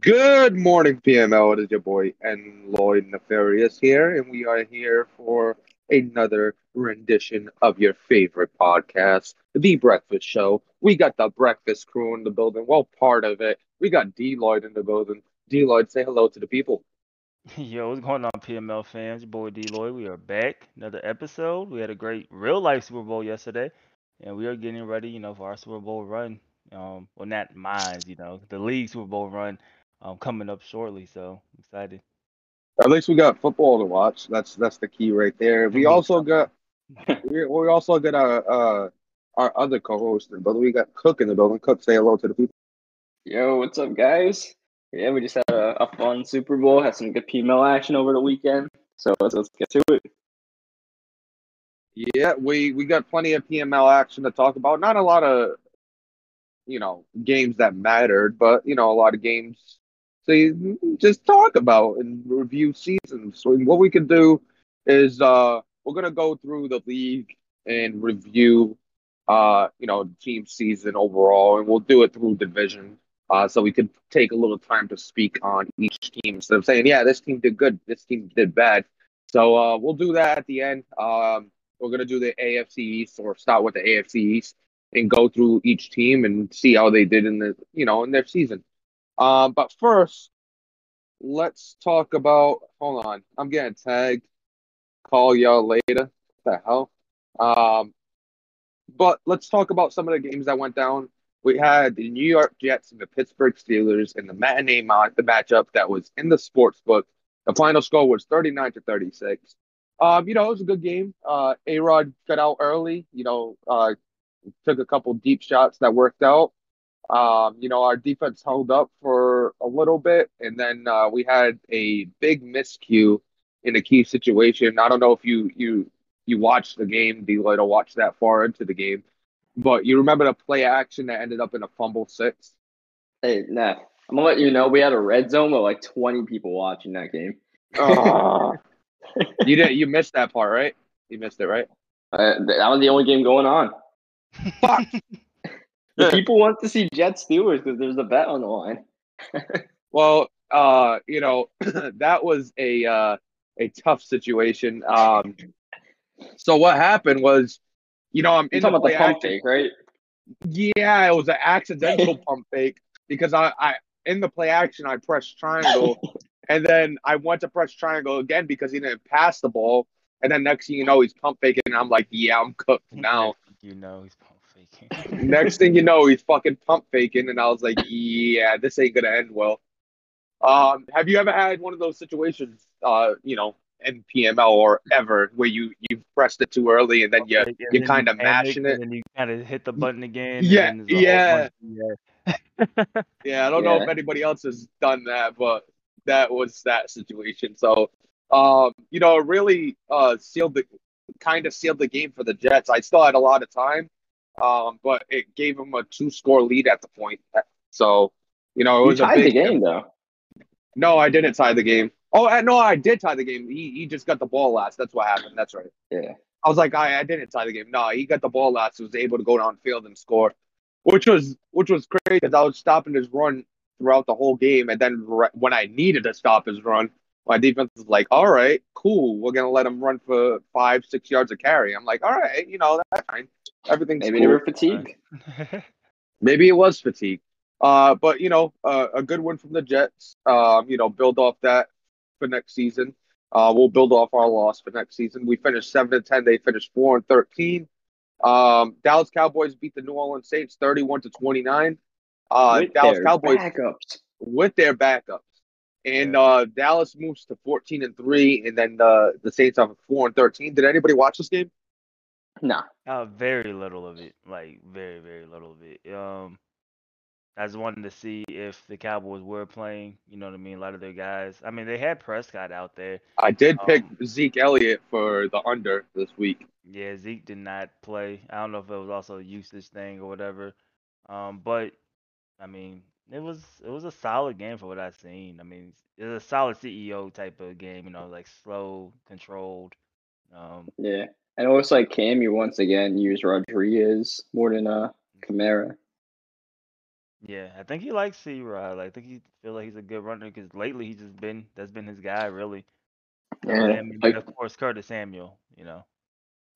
Good morning, PML. It is your boy N. Lloyd Nefarious here, and we are here for another rendition of your favorite podcast, The Breakfast Show. We got the breakfast crew in the building. Well, part of it. We got D. Lloyd in the building. D. Lloyd, say hello to the people. Yo, what's going on, PML fans? Your boy D. Lloyd. We are back. Another episode. We had a great real life Super Bowl yesterday, and we are getting ready, you know, for our Super Bowl run. Um, well, not mine, you know, the league Super Bowl run um, coming up shortly. So excited. At least we got football to watch. That's that's the key right there. We also got we, we also got our uh, our other co-host, but we got Cook in the building. Cook, say hello to the people. Yo, what's up, guys? Yeah, we just had a, a fun Super Bowl. Had some good PML action over the weekend. So let's, let's get to it. Yeah, we we got plenty of PML action to talk about. Not a lot of you know games that mattered, but you know a lot of games to just talk about and review seasons. So what we can do is uh, we're gonna go through the league and review uh, you know team season overall, and we'll do it through division. Uh, so we could take a little time to speak on each team instead of saying, yeah, this team did good, this team did bad. So uh, we'll do that at the end. Um, we're gonna do the AFC East or start with the AFC East and go through each team and see how they did in the you know in their season. Um, but first, let's talk about. Hold on, I'm getting tagged. Call y'all later. What the hell? Um, but let's talk about some of the games that went down. We had the New York Jets and the Pittsburgh Steelers in the matinee ma- the matchup that was in the sports book. The final score was 39 to 36. Um, you know, it was a good game. Uh, A Rod got out early, you know, uh, took a couple deep shots that worked out. Um, you know, our defense held up for a little bit, and then uh, we had a big miscue in a key situation. I don't know if you you you watched the game, D. Lloyd, or watched that far into the game, but you remember the play action that ended up in a fumble six. Hey, nah, I'm gonna let you know we had a red zone with like 20 people watching that game. Uh, you did you missed that part, right? You missed it, right? Uh, that was the only game going on. Fuck. The people want to see Jets Steelers because there's a bet on the line. Well, uh, you know, that was a uh, a tough situation. Um, so what happened was, you know, I'm You're in talking the about the pump action. fake, right? Yeah, it was an accidental pump fake because I, I in the play action I pressed triangle, and then I went to press triangle again because he didn't pass the ball, and then next thing you know he's pump faking, and I'm like, yeah, I'm cooked now. You know he's pump faking. Next thing you know, he's fucking pump faking, and I was like, yeah, this ain't gonna end well. Um, have you ever had one of those situations, uh, you know, in PML or ever, where you you pressed it too early and then you Like, and you're kind of mashing it? And you kind of hit the button again. Yeah, and then there's a whole yeah. yeah. Yeah, I don't know if anybody else has done that, but that was that situation. So, um, you know, it really uh sealed the kind of sealed the game for the Jets. I still had a lot of time, um, but it gave them a two score lead at the point. So, you know, it You was a tied the big game though. No, I didn't tie the game. Oh, no, I did tie the game. He he just got the ball last. That's what happened. That's right. Yeah. I was like, I, I didn't tie the game. No, he got the ball last. He was able to go downfield and score, which was which was crazy because I was stopping his run throughout the whole game, and then re- when I needed to stop his run, my defense was like, all right, cool, we're gonna let him run for five, six yards of carry. I'm like, all right, you know, that's fine. Everything's Maybe cool. they were fatigued. Maybe it was fatigue. Uh, but you know, uh, a good win from the Jets. Um, you know, build off that for next season. Uh, we'll build off our loss for next season. We finished seven and ten. They finished four and thirteen. Um, Dallas Cowboys beat the New Orleans Saints thirty-one to twenty-nine. Uh, With Dallas their Cowboys backups. with their backups, and uh, Dallas moves to fourteen and three, and then uh, the Saints have four and thirteen. Did anybody watch this game? Nah. Uh, very little of it, like very, very little of it. Um, I just wanted to see if the Cowboys were playing. You know what I mean? A lot of their guys. I mean, they had Prescott out there. I did pick Um, Zeke Elliott for the under this week. Yeah, Zeke did not play. I don't know if it was also a usage thing or whatever. Um, but I mean, it was it was a solid game for what I've seen. I mean, it was a solid CEO type of game. You know, like slow, controlled. Um, Yeah. And it looks like Cam, you once again use Rodriguez more than uh Kamara. Yeah, I think he likes C Rod. I think he feel like he's a good runner because lately he's just been that's been his guy really. Other Yeah, than maybe, like- of course Curtis Samuel. You know,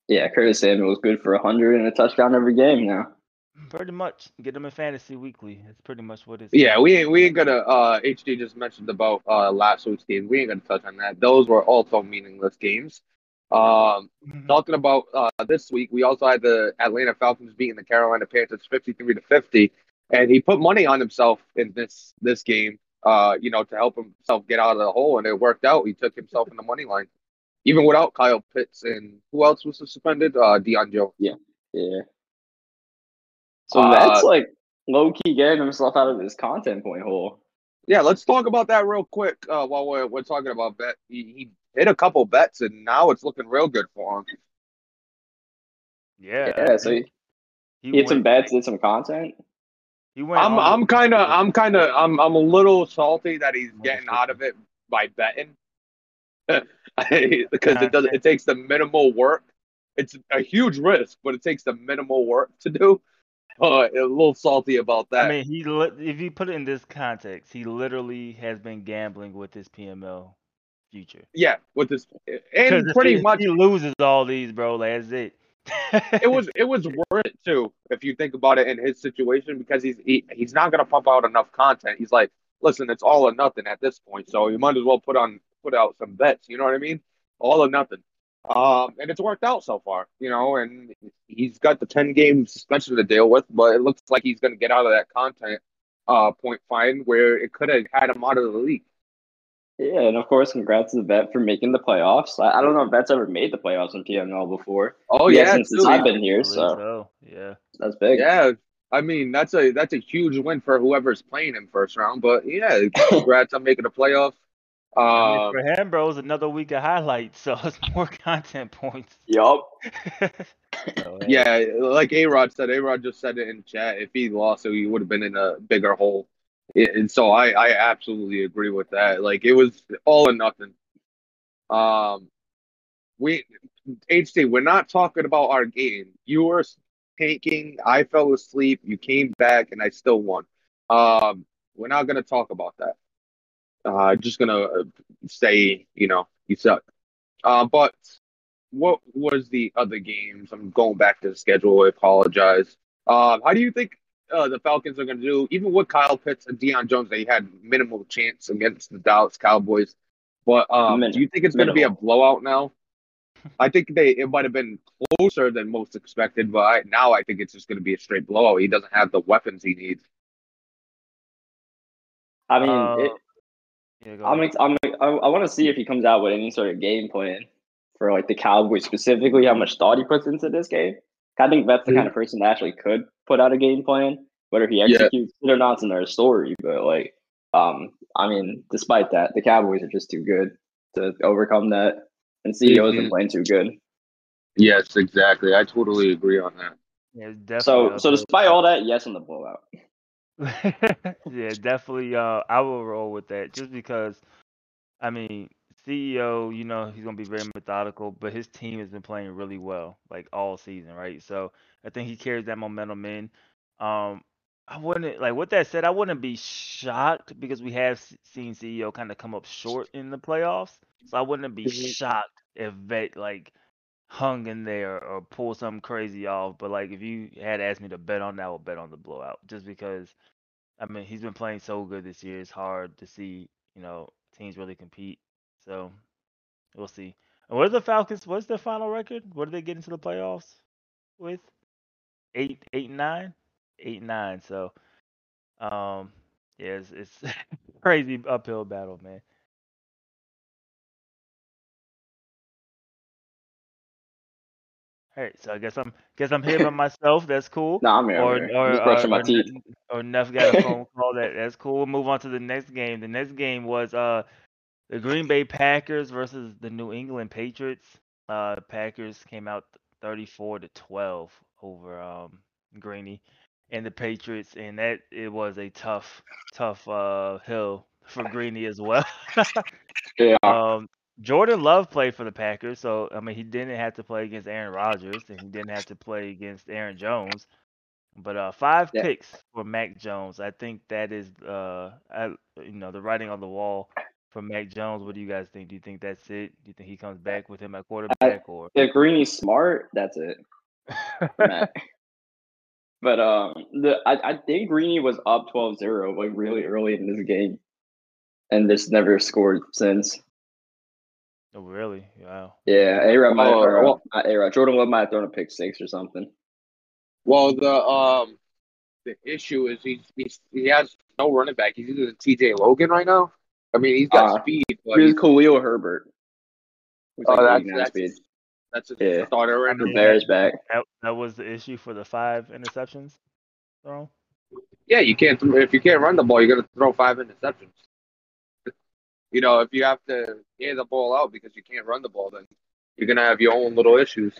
Yeah, Curtis Samuel was good for hundred and a touchdown every game now. pretty much get him in fantasy weekly. That's pretty much what it's. Yeah, we ain't we ain't gonna uh HD just mentioned about uh last week's game. We ain't gonna touch on that. Those were also meaningless games. Um talking about uh this week, we also had the Atlanta Falcons beating the Carolina Panthers fifty three to fifty. And he put money on himself in this this game, uh, you know, to help himself get out of the hole, and it worked out. He took himself in the money line. Even without Kyle Pitts and who else was suspended? Uh Deion Jones. Yeah. So Uh, that's like low key getting himself out of this content point hole. Yeah, let's talk about that real quick uh, while we're, we're talking about bet. He, he hit a couple bets, and now it's looking real good for him. Yeah. Yeah, so he, he he had some bets, did some content. He went. I'm I'm kind of I'm kind of I'm I'm a little salty that he's getting out of it by betting because it does it takes the minimal work. It's a huge risk, but it takes the minimal work to do. Uh, a little salty about that. I mean, he li- if you put it in this context, he literally has been gambling with his PML future. yeah, with this, and pretty much he loses all these, bro. That's it. It was it was worth it too if you think about it in his situation because he's he, he's not gonna pump out enough content. He's like, listen, it's all or nothing at this point, so you might as well put on put out some bets. You know what I mean? All or nothing. Um, and it's worked out so far, you know. And he's got the ten game suspension to deal with, but it looks like he's gonna get out of that content uh point fine where it could have had him out of the league. Yeah, and of course, congrats to the vet for making the playoffs. I, I don't know if Vet's ever made the playoffs in PML before. Oh He yeah, hasn't since. I've been here, I believe so yeah. that's big. Yeah, I mean that's a that's a huge win for whoever's playing him first round. But yeah, congrats on making the playoff. I mean, Um, for him, bro, it's another week of highlights, so it's more content points. Yup. So, hey, yeah, like A Rod said, A Rod just said it in chat. If he lost, he would have been in a bigger hole. And so I I absolutely agree with that. Like it was all or nothing. Um, we HD, we're not talking about our game. You were tanking. I fell asleep. You came back, and I still won. Um, we're not gonna talk about that. Uh, just gonna uh, say, you know, you suck. Uh, but what was the other games? I'm going back to the schedule. I apologize. Um, how do you think uh, the Falcons are going to do? Even with Kyle Pitts and Deion Jones, they had minimal chance against the Dallas Cowboys. But um, Min- do you think it's going to be a blowout now? I think they it might have been closer than most expected, but I, now I think it's just going to be a straight blowout. He doesn't have the weapons he needs. I mean, uh, it, yeah, I'm, ahead. ex- I'm I, I want to see if he comes out with any sort of game plan for like the Cowboys specifically. How much thought he puts into this game? I think that's the kind of person that actually could put out a game plan. Whether he Yeah. executes it or not is another story. But like, um, I mean, despite that, the Cowboys are just too good to overcome that, and CEO's been Mhm. playing too good. Yes, exactly. I totally agree on that. Yeah, definitely So, so despite all that, yes, on the blowout. yeah, definitely. Uh, I will roll with that just because. I mean, CEO, you know, he's gonna be very methodical, but his team has been playing really well, like all season, right? So I think he carries that momentum in. Um, I wouldn't like. With that said, I wouldn't be shocked because we have seen CEO kind of come up short in the playoffs. So I wouldn't be Mhm. shocked if Vet like hung in there or pull something crazy off. But like, if you had asked me to bet on that, I would bet on the blowout, just because. I mean, he's been playing so good this year. It's hard to see, you know, teams really compete. So we'll see. And what are the Falcons? What's their final record? What did they get into the playoffs with? Eight, eight, and nine, eight, and nine. So, um, yeah, it's, it's crazy uphill battle, man. All right, so I guess I'm guess I'm here by myself. That's cool. No, I'm here. or I'm here. or just brushing or, my teeth. Or Neff got a phone call. That that's cool. We'll move on to the next game. The next game was uh the Green Bay Packers versus the New England Patriots. Uh, Packers came out 34 to 12 over um Greeny and the Patriots, and that it was a tough tough uh hill for Greeny as well. Yeah. um, Jordan Love played for the Packers, so I mean he didn't have to play against Aaron Rodgers and he didn't have to play against Aaron Jones. But uh, five Yeah. picks for Mac Jones. I think that is uh, I, you know, the writing on the wall for Mac Jones. What do you guys think? Do you think that's it? Do you think he comes back with him at quarterback or? If Greeny's smart, that's it. But um, the I, I think Greeny was up 12-0 like really early in this game, and just never scored since. oh, really? Wow. Yeah, A Rod might Oh, or, uh, A-Rod, Jordan Love might have thrown a pick six or something. Well, the um, the issue is he's, he's he has no running back. He's using T.J. Logan right now. I mean, he's got Uh, speed, but He he's, Khalil Herbert. Who's oh, like that's that's speed. that's a Yeah. starter right The now. Bears back. That that was the issue for the five interceptions thrown. Yeah, you can't throw, if you can't run the ball, you're gonna throw five interceptions. You know, if you have to hand the ball out because you can't run the ball, then you're gonna have your own little issues.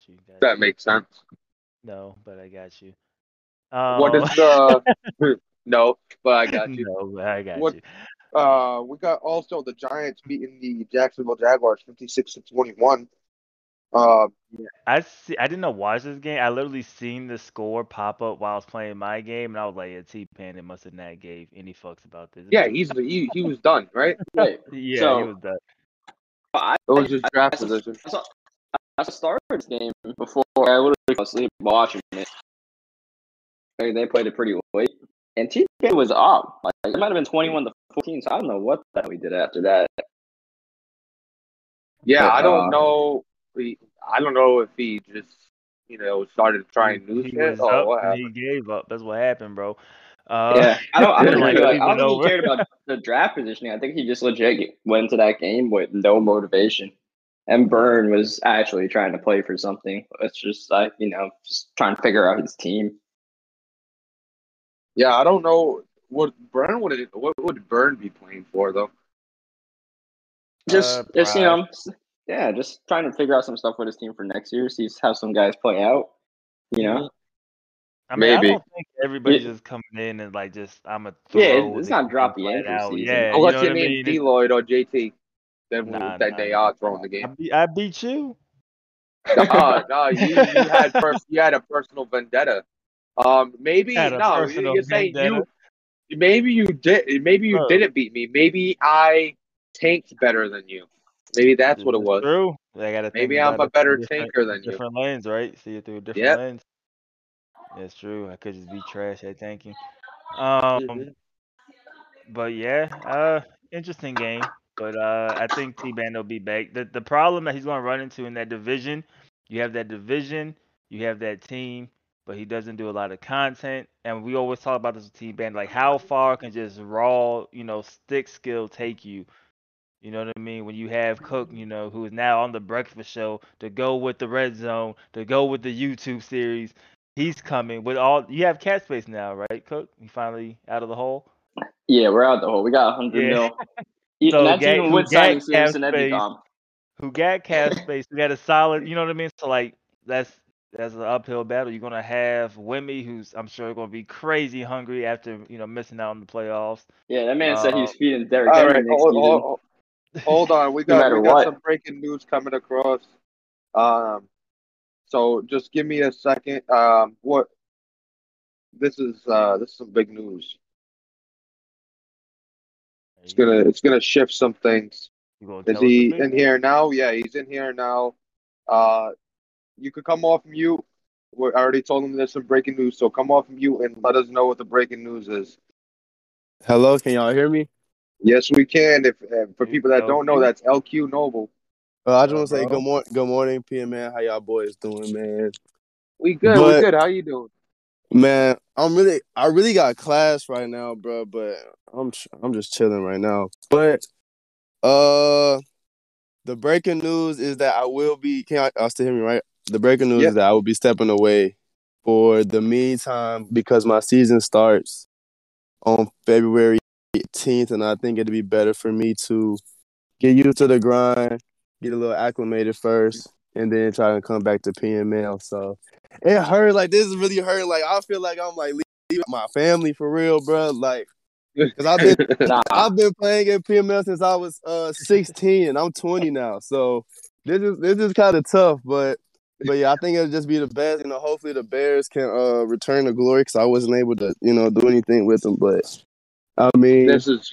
Gee, that- that makes sense. no, but I got you. What Um, is the no? But I got you. no, but I got What- you. Uh, we got also the Giants beating the Jacksonville Jaguars 56 to 21. Uh, I see. I didn't know watch this game. I literally seen the score pop up while I was playing my game, and I was like, "Yeah, T Pan, it must have not gave any fucks about this." yeah, he's he, he was done, right? Wait, yeah, so- he was done. I, It was his draft I- position. I saw, I started this game before I literally fell asleep watching it. They, they played it pretty late, and TK was up. Like it might have been twenty-one to fourteen. So I don't know what the hell he did after that. Yeah, I Uh, don't know. He, I don't know if he just you know started trying new he shit was or up what happened. he gave up. That's what happened, bro. Uh, yeah, I don't. I don't, Like, think, like, I don't think he cared about the draft positioning. I think he just legit went into that game with no motivation. And Byrne was actually trying to play for something. It's just like you know, just trying to figure out his team. Yeah, I don't know what Burn would it, what would Burn be playing for though. Just, Uh, just you know, yeah, just trying to figure out some stuff with his team for next year. See how some guys play out. You know, I mean, Maybe. I don't think everybody's Yeah. just coming in and like just I'm a Yeah, it's- not drop the out. season. Yeah, you Unless know your what I mean? D Lloyd or JT, then Nah, then nah, they are throwing the I, game. I beat you. uh, no, you, you had pers- you had a personal vendetta. Um, maybe no, you're saying vendetta. you. Maybe you did. Maybe you Bro. didn't beat me. Maybe I tanked better than you. Maybe that's what it was. True. I gotta Maybe I'm a better tanker than you. Different lanes, right? See it through a different Yep. lens. That's true. I could just be trash at tanking. Um, Mhm. but yeah, uh, interesting game. But uh, I think T Band will be back. The the problem that he's going to run into in that division, you have that division, you have that team, but he doesn't do a lot of content. And we always talk about this with T Band, like how far can just raw, you know, stick skill take you? You know what I mean? When you have Cook, you know, who is now on the breakfast show to go with the red zone, to go with the YouTube series, he's coming with all. You have cat space now, right, Cook? You finally out of the hole. yeah, we're out the hole. We got hundred Yeah. mil. So that's Ga- even who with signing Gag Samson space- Who got cat space? We got a solid. You know what I mean? So like that's that's an uphill battle. You're gonna have Wimmy, who's I'm sure gonna be crazy hungry after you know missing out on the playoffs. Yeah, that man said Uh, he's feeding Derrick All Henry right, next hold, hold, hold- hold on. We got matter we got what. some breaking news coming across. Um, so just give me a second. Um, what? This is uh, this is some big news. It's gonna it's gonna shift some things. Is he in here now? Yeah, he's in here now. Uh, you could come off mute. We I already told them there's some breaking news, so come off mute and let us know what the breaking news is. Hello, can y'all hear me? Yes, we can. If uh, for people that don't know, that's LQ Noble. Uh, I just want to say good morning, good morning, PM man. How y'all boys doing, man? We good. But- we good. How you doing? Man, I'm really, I really got class right now, bro. But I'm, I'm just chilling right now. But, uh, the breaking news is that I will be. Can I, y'all still hear me, right? The breaking news Yep. is that I will be stepping away for the meantime because my season starts on February 18th, and I think it'd be better for me to get used to the grind, get a little acclimated first, and then try to come back to PML. So it hurt. Like this is really hurt. Like I feel like I'm like leaving my family for real, bro. Like Because I've been Nah, I've been playing in PML since I was uh 16 and I'm 20 now. So this is this is kind of tough, but but yeah, I think it'll just be the best. You know, hopefully the Bears can uh return to glory because I wasn't able to you know do anything with them. But I mean, this is.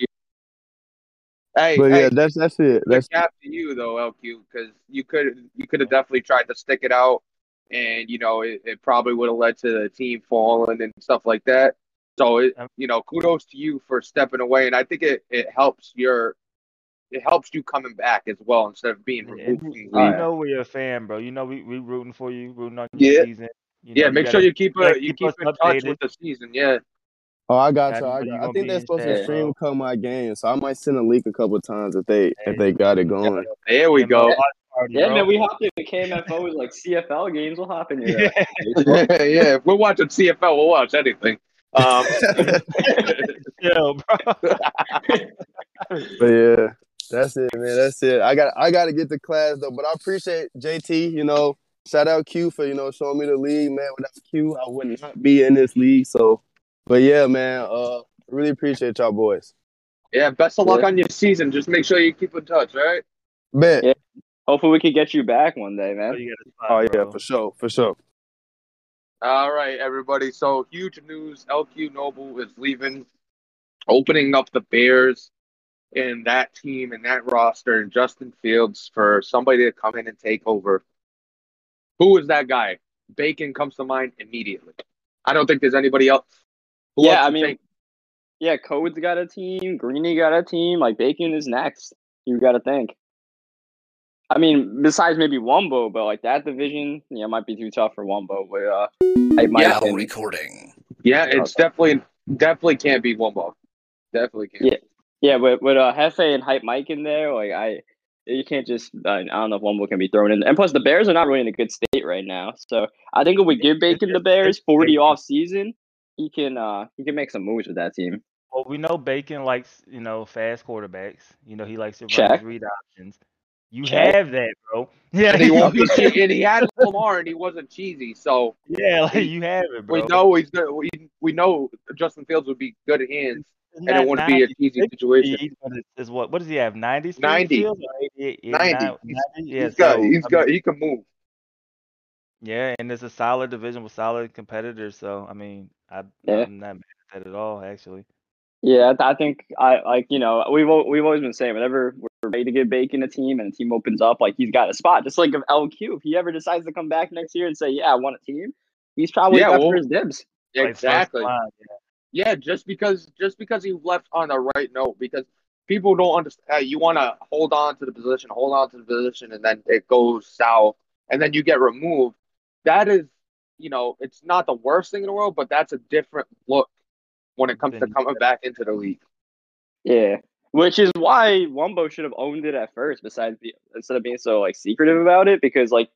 Hey, but hey, yeah, that's that's it. That's That's cap to you though, LQ, because you could you could have definitely tried to stick it out, and you know it, it probably would have led to the team falling and stuff like that. So it, you know, kudos to you for stepping away, and I think it, it helps your it helps you coming back as well instead of being And removed. you, from you know we're a fan, bro. You know we we rooting for you, rooting on your Yeah. season. You Yeah, know, make you sure gotta, you keep gotta uh, you keep keep us in touch with the season. Yeah, oh, I got Gotta you. I, got, I think they're supposed shape, to stream bro. a couple of my game, so I might send a leak a couple of times if they Hey, if they got it going. there we go. watch party, yeah, bro. man, we hopped in the KMFO's like CFL games. We'll hop in your uh, Yeah. Yeah, if we're watching CFL. We'll watch anything. Um, Chill, bro. But yeah, that's it, man. That's it. I got I got to get to class though. But I appreciate JT. You know, shout out Q for you know showing me the league, man. Without Q, I would not be in this league. So, but yeah, man. Uh, really appreciate y'all boys. yeah, best of luck Yeah. on your season. Just make sure you keep in touch, all right? Bet. Yeah. Hopefully, we can get you back one day, Oh, man. you spot, Oh yeah, bro. for sure, for sure. All right, everybody. So huge news: LQ Noble is leaving, opening up the Bears and that team and that roster and Justin Fields for somebody to come in and take over. Who is that guy? Bacon comes to mind immediately. I don't think there's anybody else. Who Yeah, else I mean, think? Yeah, Code's got a team. Greeny got a team. Like Bacon is next. You got to think. I mean, besides maybe Wumbo, but like that division, yeah, might be too tough for Wumbo. But uh, I might. Yeah. Now recording. Yeah, it's definitely definitely can't be Wumbo. Definitely can't. Yeah. Yeah, with with uh, Hefe and Hype Mike in there, like I, you can't just. Uh, I don't know if Wumbo can be thrown in. And plus, the Bears are not really in a good state right now. So I think if we give Bacon the Bears forty off season, he can uh he can make some moves with that team. Well, we know Bacon likes, you know, fast quarterbacks. You know, he likes to run Check. his read options. You Check. have that, bro. Yeah, And he won't be che- and he had Lamar and he wasn't cheesy, so yeah, like you have it, bro. we know he's good. We, we know Justin Fields would be good hands It's and it not wouldn't be a easy situation. but it's, it's what? What does he have? 90 90. field or 88, 90. 89, He's, 90? Yeah, he's got so, he's I got mean, he can move. yeah, and it's a solid division with solid competitors. So I mean, I, Yeah. I'm not mad at that at all, actually. Yeah, I think I like you know we've we've always been saying whenever we're ready to give Bacon a team and a team opens up, like he's got a spot. Just like if LQ, if he ever decides to come back next year and say, "Yeah, I want a team," he's probably Yeah, got well- for his dibs. Like first Exactly. line, Yeah, just because just because he left on the right note, because people don't understand. Uh, you want to hold on to the position, hold on to the position, and then it goes south, and then you get removed. That is, you know, it's not the worst thing in the world, but that's a different look when it comes to coming back into the league. Yeah, which is why Wumbo should have owned it at first. Besides, be, instead of being so like secretive about it, because like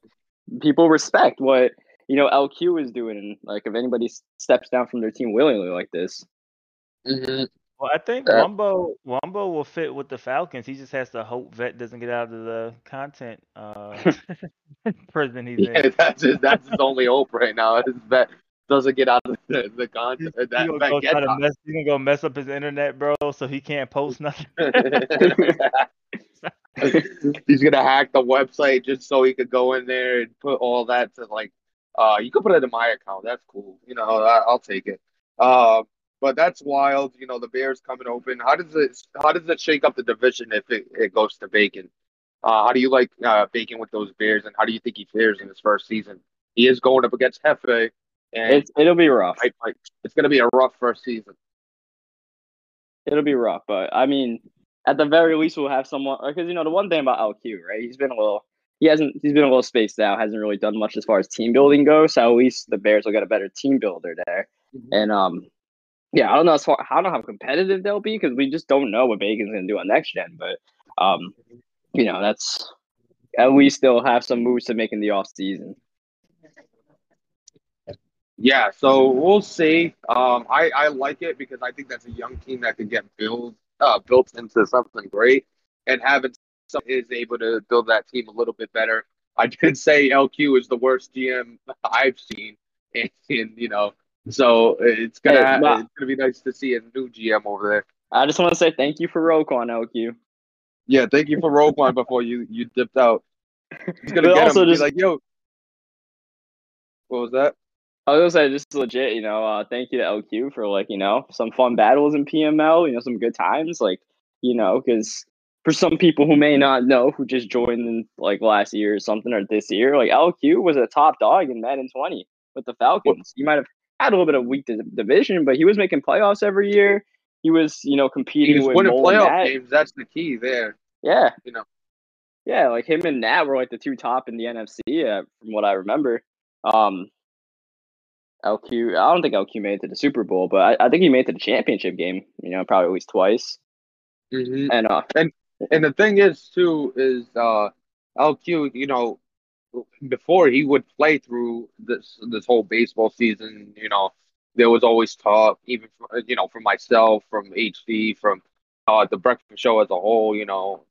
people respect what you know LQ is doing, like if anybody steps down from their team willingly like this, Mm-hmm. Well, I think Uh, Wumbo Wumbo will fit with the Falcons. He just has to hope Vet doesn't get out of the content uh, prison he's Yeah, in. that's his, that's his only hope right now. Is that doesn't get out of the, the content. He's That, gonna that go try to mess. He's gonna go mess up his internet, bro, so he can't post nothing. He's gonna hack the website just so he could go in there and put all that to like. Uh, you could put it in my account. That's cool. You know, I, I'll take it. Uh, but that's wild. You know, the Bears coming open. How does it? How does it shake up the division if it, it goes to Bacon? Uh, how do you like uh, Bacon with those Bears, and how do you think he fares in his first season? He is going up against Hefe, and it's it'll be rough. I, I, it's going to be a rough first season. It'll be rough, but I mean, at the very least, we'll have someone because you know the one thing about LQ, right? He's been a little, he hasn't, he's been a little spaced out, hasn't really done much as far as team building goes. So at least the Bears will get a better team builder there, and um, yeah, I don't know as far, I don't know how competitive they'll be because we just don't know what Bacon's gonna do on next gen, but um, you know that's at least they'll have some moves to make in the off season. Yeah, so we'll see. Um, I, I like it because I think that's a young team that could get built uh, built into something great, and having some is able to build that team a little bit better. I did say LQ is the worst GM I've seen, and, and you know, so it's gonna Hey, it's gonna be nice to see a new GM over there. I just want to say thank you for Roquan LQ. Yeah, thank you for Roquan before you you dipped out. He's gonna get also him. just- like, yo. What was that? I was gonna say just legit, you know, uh, thank you to LQ for like, you know, some fun battles in PML, you know, some good times, like, you know, because for some people who may not know who just joined in like last year or something or this year, like LQ was a top dog in Madden 20 with the Falcons. He might have had a little bit of weak division, but he was making playoffs every year. He was, you know, competing He was with winning playoff Nat. games. That's the key there. Yeah, You know. yeah, like him and Nat were like the two top in the NFC, uh, from what I remember. Um, LQ, I don't think LQ made it to the Super Bowl, but I, I think he made it to the championship game. You know, probably at least twice. hmm And uh, And the thing is, too, is uh, LQ. You know, before he would play through this this whole baseball season, you know, there was always talk, even from, you know, from myself, from HD, from uh, the Breakfast Show as a whole. You know,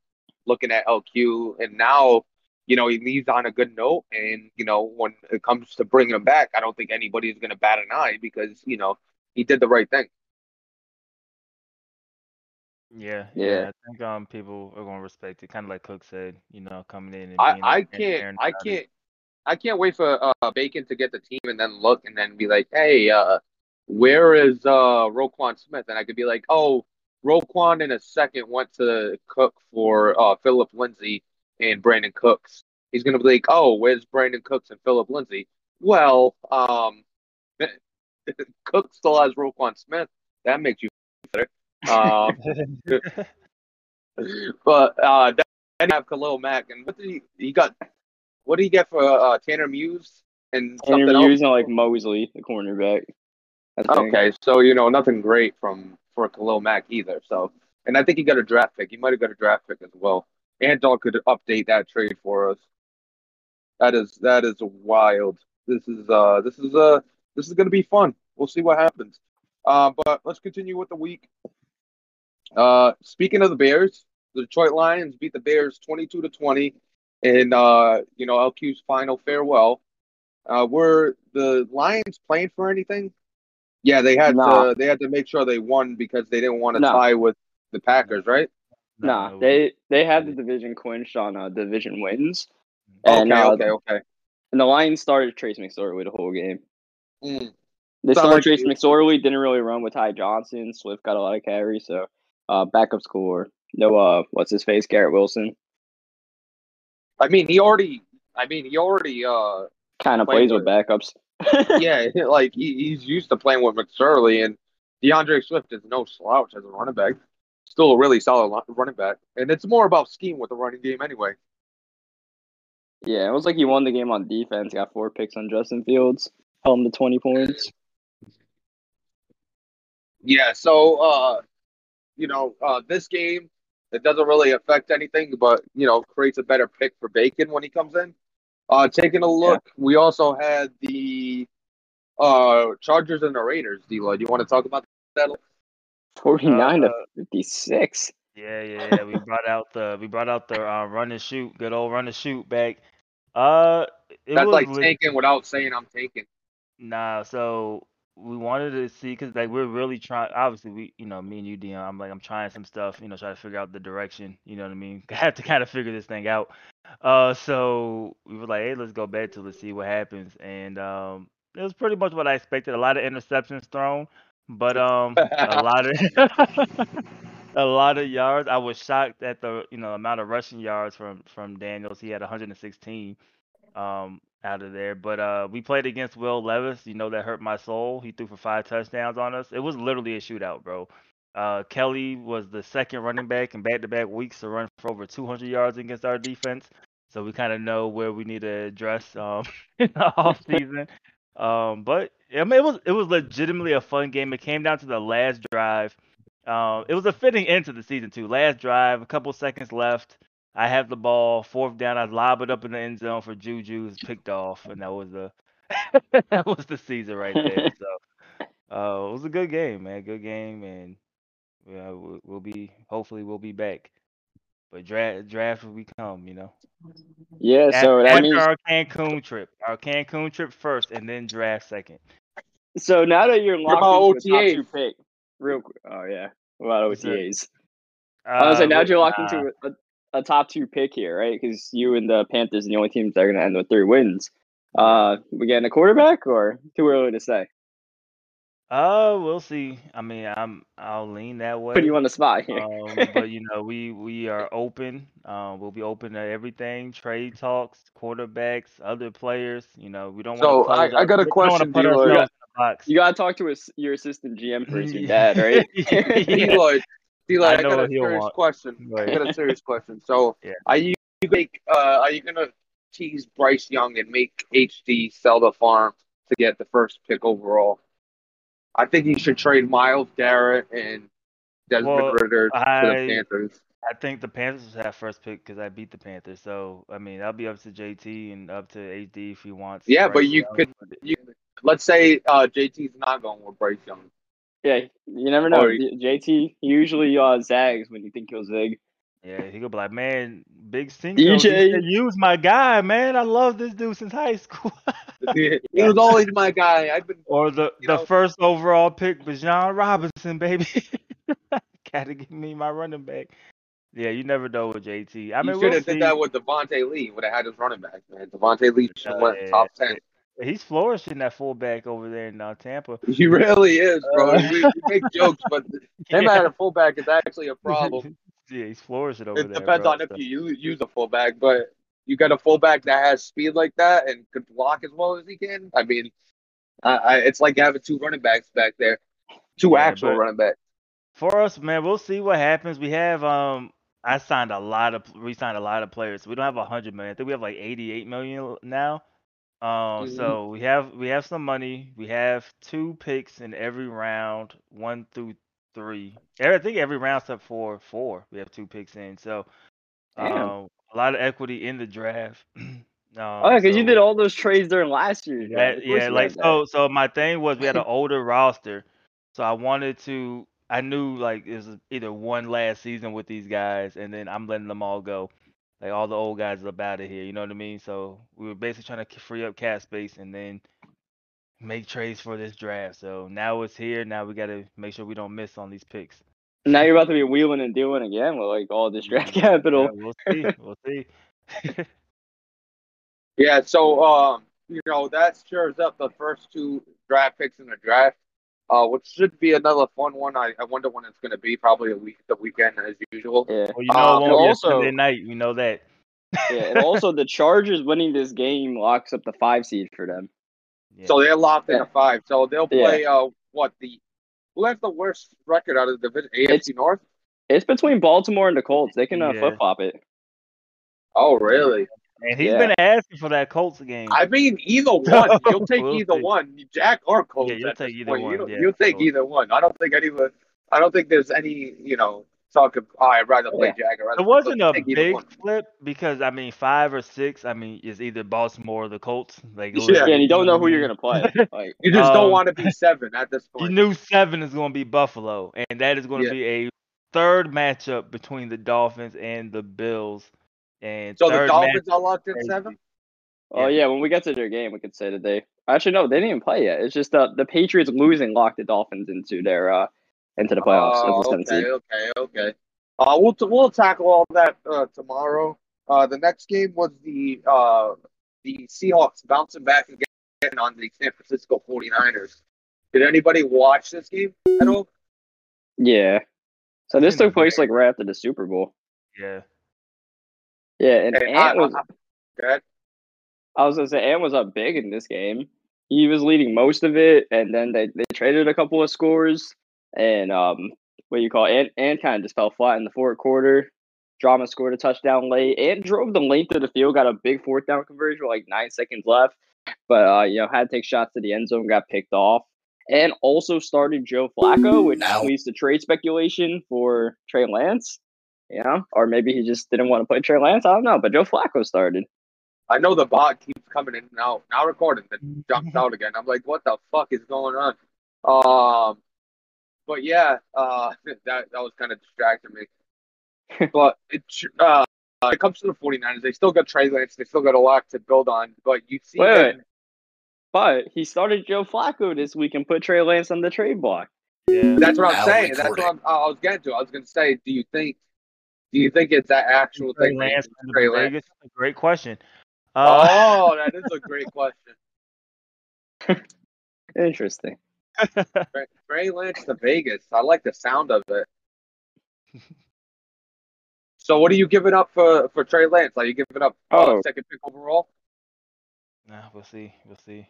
looking at LQ, and now, you know, he leaves on a good note. And you know, when it comes to bringing him back, I don't think anybody's to bat an eye because you know he did the right thing. Yeah, Yeah. yeah. I think um people are gonna respect it, kind of like Cook said. You know, coming in and I, being I can't transparent I about it. can't I can't wait for uh, Bacon to get the team and then look and then be like, hey, uh, where is uh Roquan Smith? And I could be like, oh, Roquan in a second went to cook for uh Philip Lindsay and Brandin Cooks. He's gonna be like, oh, where's Brandin Cooks and Philip Lindsay? Well, um, Cook still has Roquan Smith. That makes you. Um, but uh, then you have Khalil Mack, and what did he? He got what did he get for uh, Tanner Muse and something and else? using like Mosley, the cornerback. Okay, so you know nothing great from for Khalil Mack either. So, and I think he got a draft pick. He might have got a draft pick as well. And Anton could update that trade for us. That is that is wild. This is uh this is uh this is gonna be fun. We'll see what happens. Uh, but let's continue with the week. Uh, speaking of the Bears, the Detroit Lions beat the Bears twenty-two to twenty, in uh you know LQ's final farewell. Uh, were the Lions playing for anything? Yeah, they had Nah. to. They had to make sure they won because they didn't want to No. tie with the Packers, right? Nah, they they had the division clinched on uh, division wins, and okay, uh, okay, okay. and the Lions started Trace McSorley the whole game. Mm. They Sound started like Trace you- McSorley, didn't really run with Ty Johnson. Swift got a lot of carries, so uh, backup score. No, uh, what's his face? Garrett Wilson I mean, he already. I mean, he already. Uh, kind of plays with backups. yeah, like he, he's used to playing with McSorley, and D'Andre Swift is no slouch as a running back. Still a really solid running back, and it's more about scheme with the running game anyway. Yeah, it was like he won the game on defense. Got four picks on Justin Fields, held him to twenty points. Yeah, so uh, you know, uh, this game it doesn't really affect anything, but you know, creates a better pick for Bacon when he comes in. Uh, taking a look, we also had the uh Chargers and the Raiders. D-Lo, do you want to talk about that? Forty nine Uh, to fifty six. Yeah, yeah, yeah. We brought out the we brought out the uh, run and shoot, good old run and shoot back. Uh, it That's was like taking without saying I'm taking. Nah, so we wanted to see because like we're really trying. Obviously, we you know me and you, Dion. I'm like I'm trying some stuff. You know, try to figure out the direction. You know what I mean? I have to kind of figure this thing out. Uh, so we were like, hey, let's go back to let's see what happens. And um, it was pretty much what I expected. A lot of interceptions thrown, but um, a lot of a lot of yards. I was shocked at the you know amount of rushing yards from from Daniels. He had 116 um out of there. But uh we played against Will Levis. You know that hurt my soul. He threw for five touchdowns on us. It was literally a shootout, bro. Uh Kelly was the second running back in back to back weeks to run for over 200 yards against our defense. So we kind of know where we need to address um in the off season. Um but I mean it was it was legitimately a fun game. It came down to the last drive. Um, it was a fitting end to the season too. Last drive, a couple seconds left. I have the ball, fourth down. I lob it up in the end zone for Juju. It's picked off, and that was the that was the season right there. So uh, it was a good game, man. Good game, and yeah, we'll, we'll be hopefully we'll be back. But draft draft will we come, you know. Yeah, so After, that after means our Cancun trip, our Cancun trip first, and then draft second. so now that you're locked about into a top two pick, real quick. Oh yeah. What about What's that? OTAs? I was Uh, like, now what- you're locked nah. into a, a top two pick here, right? Because you and the Panthers are the only teams that are going to end with three wins. Uh, we getting a quarterback or too early to say? Uh, we'll see. I mean, I'm I'll lean that way. Put you on the spot here. um, but you know, we we are open. Um, we'll be open to everything: trade talks, quarterbacks, other players. You know, we don't So, want to. I- I got a question, put You in you got to talk to his, your assistant GM first, your dad, right? Yeah. D. Lloyd, Deloitte, I I, got a serious want. question. Go I got a serious question. So, Yeah. are you you make uh are you gonna tease Bryce Young and make HD sell the farm to get the first pick overall? I think you should trade Myles Garrett and Desmond Well, Ridder to I- the Panthers. I think the Panthers have first pick because I beat the Panthers. So I mean, that'll be up to JT and up to HD if he wants. Yeah, but you Young. could you let's say uh JT's not going with Bryce Young. Yeah, you never know. Or- JT usually uh, zags when you think he'll zig. Yeah, he could be like, man, Big Cinco, you DJ. should use my guy, man. I love this dude since high school. he was always my guy. I've been or the the know- first overall pick, Bijan Robinson, baby. Gotta give me my running back. Yeah, you never know with JT. I you mean, should we'll have see. did that with Devontae Lee. Would have had his running back, man. Devontae Lee should have Uh, went yeah, top ten. He's flourishing that fullback over there in uh, Tampa. He really is, bro. Uh, we, we make jokes, but him Yeah. at a fullback is actually a problem. yeah, he's flourishing over It there. It depends bro, on if you use, use a fullback, but you got a fullback that has speed like that and could block as well as he can. I mean, I, I, it's like having two running backs back there, two Yeah, actual running backs. for us, man, we'll see what happens. We have um I signed a lot of we signed a lot of players. We don't have a hundred million. I think we have like eighty eight million now. Um Mhm. so we have we have some money. We have two picks in every round, one through three. I think every round except for four. We have two picks in. So Damn. um a lot of equity in the draft. um, Oh, yeah, because you so- did all those trades during last year. yeah. Of course yeah, you like had that. so. So my thing was we had an older roster, so I wanted to. I knew like it was either one last season with these guys, and then I'm letting them all go. Like all the old guys are up out of here. You know what I mean? So we were basically trying to free up cap space and then make trades for this draft. So now it's here. Now we got to make sure we don't miss on these picks. Now you're about to be wheeling and dealing again with like all this draft Yeah, capital. we'll see. We'll see. Yeah, so um, you know that stirs up the first two draft picks in the draft, uh, which should be another fun one. I, I wonder when it's going to be. Probably a week, the weekend as usual. Yeah. well, you know, Um, it won't be a also- Sunday night. We know that. Yeah, and also the Chargers winning this game locks up the five seed for them. Yeah. So they're locked in a five. So they'll Yeah. play uh what the who has the worst record out of the division? AFC North. It's between Baltimore and the Colts. They can uh, Yeah. flip flop it. Oh really? And he's Yeah. been asking for that Colts game. I mean, either one. You'll take We'll either see. one, Jack or Colts. Yeah, you'll take either point. one, You yeah, you'll take sure. either one. I don't think anyone. I don't think there's any. You know, talk of. Oh, I'd rather play Jack. Rather It wasn't a big one. flip because I mean five or six. I mean is either Baltimore or the Colts. Like it Yeah. Yeah, and you don't know who you're gonna play. Like You just don't Um, want to be seven at this You point. knew seven is going to be Buffalo, and that is going to Yeah. be a third matchup between the Dolphins and the Bills. And so the Dolphins matchup- are locked in seven. Oh yeah, when we get to their game, we could say that they actually no, they didn't even play yet. It's just uh, the Patriots losing locked the Dolphins into their uh into the playoffs Oh, as a seventh seed. okay, okay, okay. Uh, we'll we'll tackle all that uh, tomorrow. Uh, the next game was the uh, the Seahawks bouncing back again on the San Francisco 49ers. Did anybody watch this game at all? Yeah. So this took place like right after the Super Bowl. Yeah, Yeah, and Hey, I- Ant was I- Good. I was gonna say Ant was up big in this game. He was leading most of it, and then they, they traded a couple of scores, and um, what you call it, Ant, Ant kind of just fell flat in the fourth quarter. Drama scored a touchdown late. Ant drove the length of the field, got a big fourth down conversion with like nine seconds left, but uh, you know had to take shots to the end zone, got picked off, and also started Joe Flacco, which leads to trade speculation for Trey Lance. You know, or maybe he just didn't want to play Trey Lance. I don't know, but Joe Flacco started. I know the bot keeps coming in and out. Now recording, then jumps out again. I'm like, what the fuck is going on? Um, but yeah, uh, that that was kind of distracting me. but it uh, uh, it comes to the 49ers. They still got Trey Lance. They still got a lot to build on. But you see, Wait, wait. But he started Joe Flacco this week and put Trey Lance on the trade block. Yeah. That's what I'm Now saying. That's what. I'm, I was getting to. I was going to say, do you think, do you think it's that actual Trey thing? that Lance to Trey Lance? Vegas? A great question. Uh, Oh, that is a great question. Interesting. Trey, Trey Lance to Vegas. I like the sound of it. So, what are you giving up for for Trey Lance? Are you giving up uh, Oh. second pick overall? nah, we'll see. We'll see.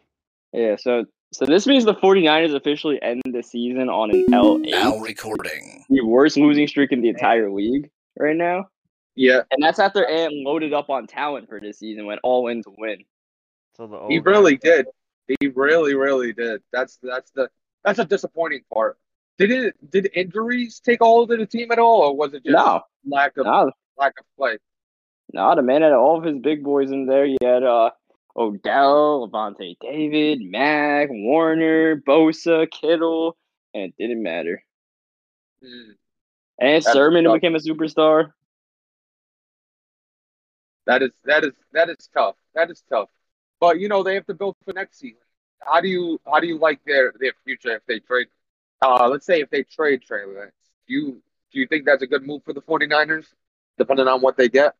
Yeah, so so this means the 49ers officially end the season on an L8. Now recording. The worst losing streak in the entire league right now. Yeah, And that's after Ant loaded up on talent for this season, went all in to win. So the he old guy- really did. He really, really did. That's that's the that's a disappointing part. Did it? Did injuries take a hold of the team at all, or was it just No, lack of no, lack of play? no, the man had all of his big boys in there. He had uh Odell, Lavonte David, Mack, Warner, Bosa, Kittle, and it didn't matter. Mm, And That's Sermon tough. became a superstar. that is that is that is tough. That is tough. But you know they have to build for next season. How do you how do you like their their future if they trade? Uh, let's say if they trade Trey Lance, do you do you think that's a good move for the 49ers, depending on what they get,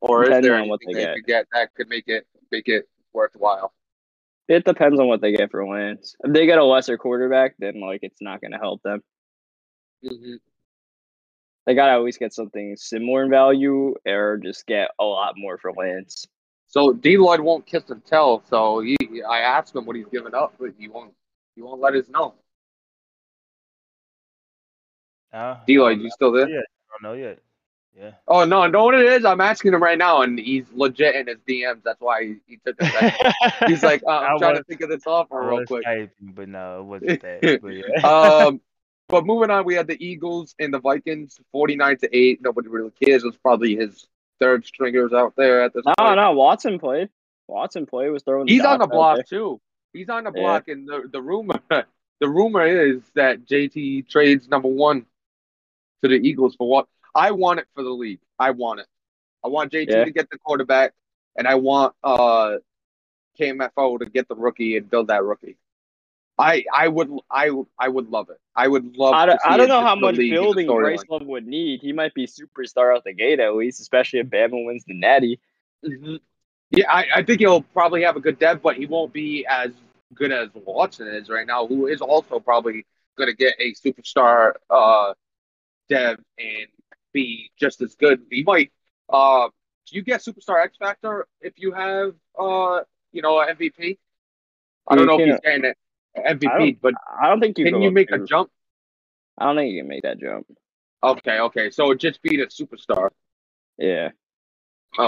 or is there on what anything they they get. could get that could make it make it worthwhile? It depends on what they get for Lance. If they get a lesser quarterback, then like it's not going to help them. hmm They got to always get something similar in value, or just get a lot more for Lance. So D Lloyd won't kiss and tell. So he, I asked him what he's giving up, but he won't. He won't let us know. Uh, D I Lloyd, you still there? know yet. I don't know yet. Yeah. Oh no, know what it is? I'm asking him right now, and he's legit in his DMs. That's why he, he took it. second. He's like, uh, I'm I trying was- to think of this offer I real was quick. Skyping, but no, it wasn't that. But yeah. um, but moving on, we had the Eagles and the Vikings, 49 to eight. Nobody really cares. It was probably his third stringers out there at this No, point. no, Watson played. Watson played was throwing. He's on the block too. He's on the Yeah. block, and the the rumor the rumor is that JT trades number one to the Eagles for what I want it for the league. I want it. I want JT Yeah. to get the quarterback, and I want uh KMFO to get the rookie and build that rookie. I I would I I would love it. I would love. I don't, I don't know how much league and the building Bryce. Love would need. He might be superstar out the gate at least, especially if Bama wins the Natty. Mhm. Yeah, I, I think he'll probably have a good dev, but he won't be as good as Watson is right now, who is also probably going to get a superstar uh, dev and be just as good. He might. Uh, do you get superstar X Factor if you have, uh, you know, an MVP? I don't You know if he's getting an I MVP, don't- but I don't think you can you make a jump? I don't think you can make that jump. Okay, okay. So it just be a superstar. Yeah.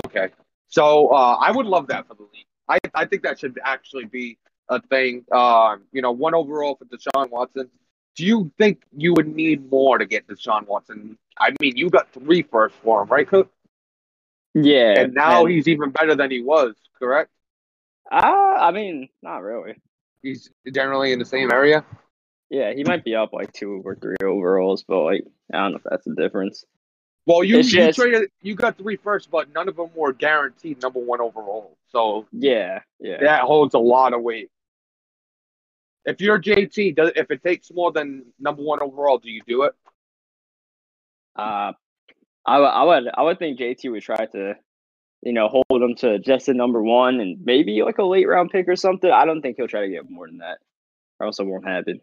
Okay. So uh, I would love that for the league. I, I think that should actually be a thing. Um, you know, one overall for Deshaun Watson. Do you think you would need more to get Deshaun Watson? I mean, you got three first for him, right, Cook? Yeah. And now and- he's even better than he was, correct? Ah, I mean, not really. He's generally in the same area. Yeah, he might be up like two or three overalls, but like I don't know if that's the difference. Well, you, It's you just- traded, you got three first, but none of them were guaranteed number one overall. So Yeah, yeah. that holds a lot of weight. If you're JT, does, if it takes more than number one overall, do you do it? Uh, I, I would I would think JT would try to, you know, hold him to just a number one and maybe like a late round pick or something. I don't think he'll try to get more than that, or else it won't happen.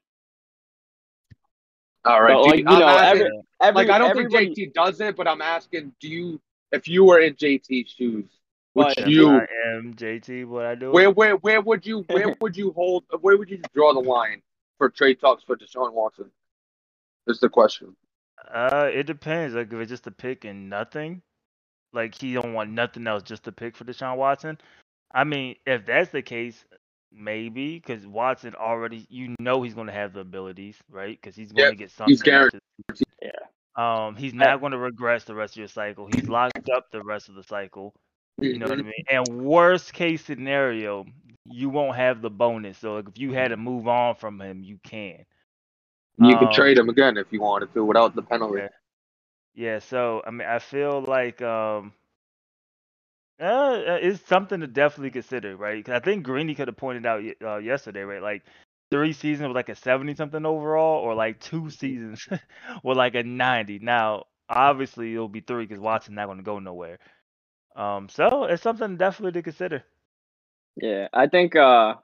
All right. But, do like, you- you I'm know, asking- every- Every, like I don't everybody, think JT does it, but I'm asking, do you? If you were in JT's shoes, would But- you? what I am JT. What I do? Where where where would you where would you hold? Where would you draw the line for trade talks for Deshaun Watson? Is the question. Uh, it depends. Like if it's just a pick and nothing, like he don't want nothing else, just to pick for Deshaun Watson. I mean, if that's the case, maybe because Watson already, you know, he's going to have the abilities, right? Because he's going Yeah, to get something. he's guaranteed. Yeah. Um, he's not going to regress the rest of your cycle. He's locked up the rest of the cycle. You know what I Mm-hmm. mean? And worst case scenario, you won't have the bonus. So like, if you had to move on from him, you can. You could Um, trade him again if you wanted to without the penalty. Yeah. Yeah, so I mean, I feel like um, uh, it's something to definitely consider, right? 'Cause I think Greeny could have pointed out uh, yesterday, right? Like three seasons with like a 70 something overall, or like two seasons with like a 90. Now, obviously, it'll be three because Watson's not going to go nowhere. Um, so it's something definitely to consider. Yeah, I think uh,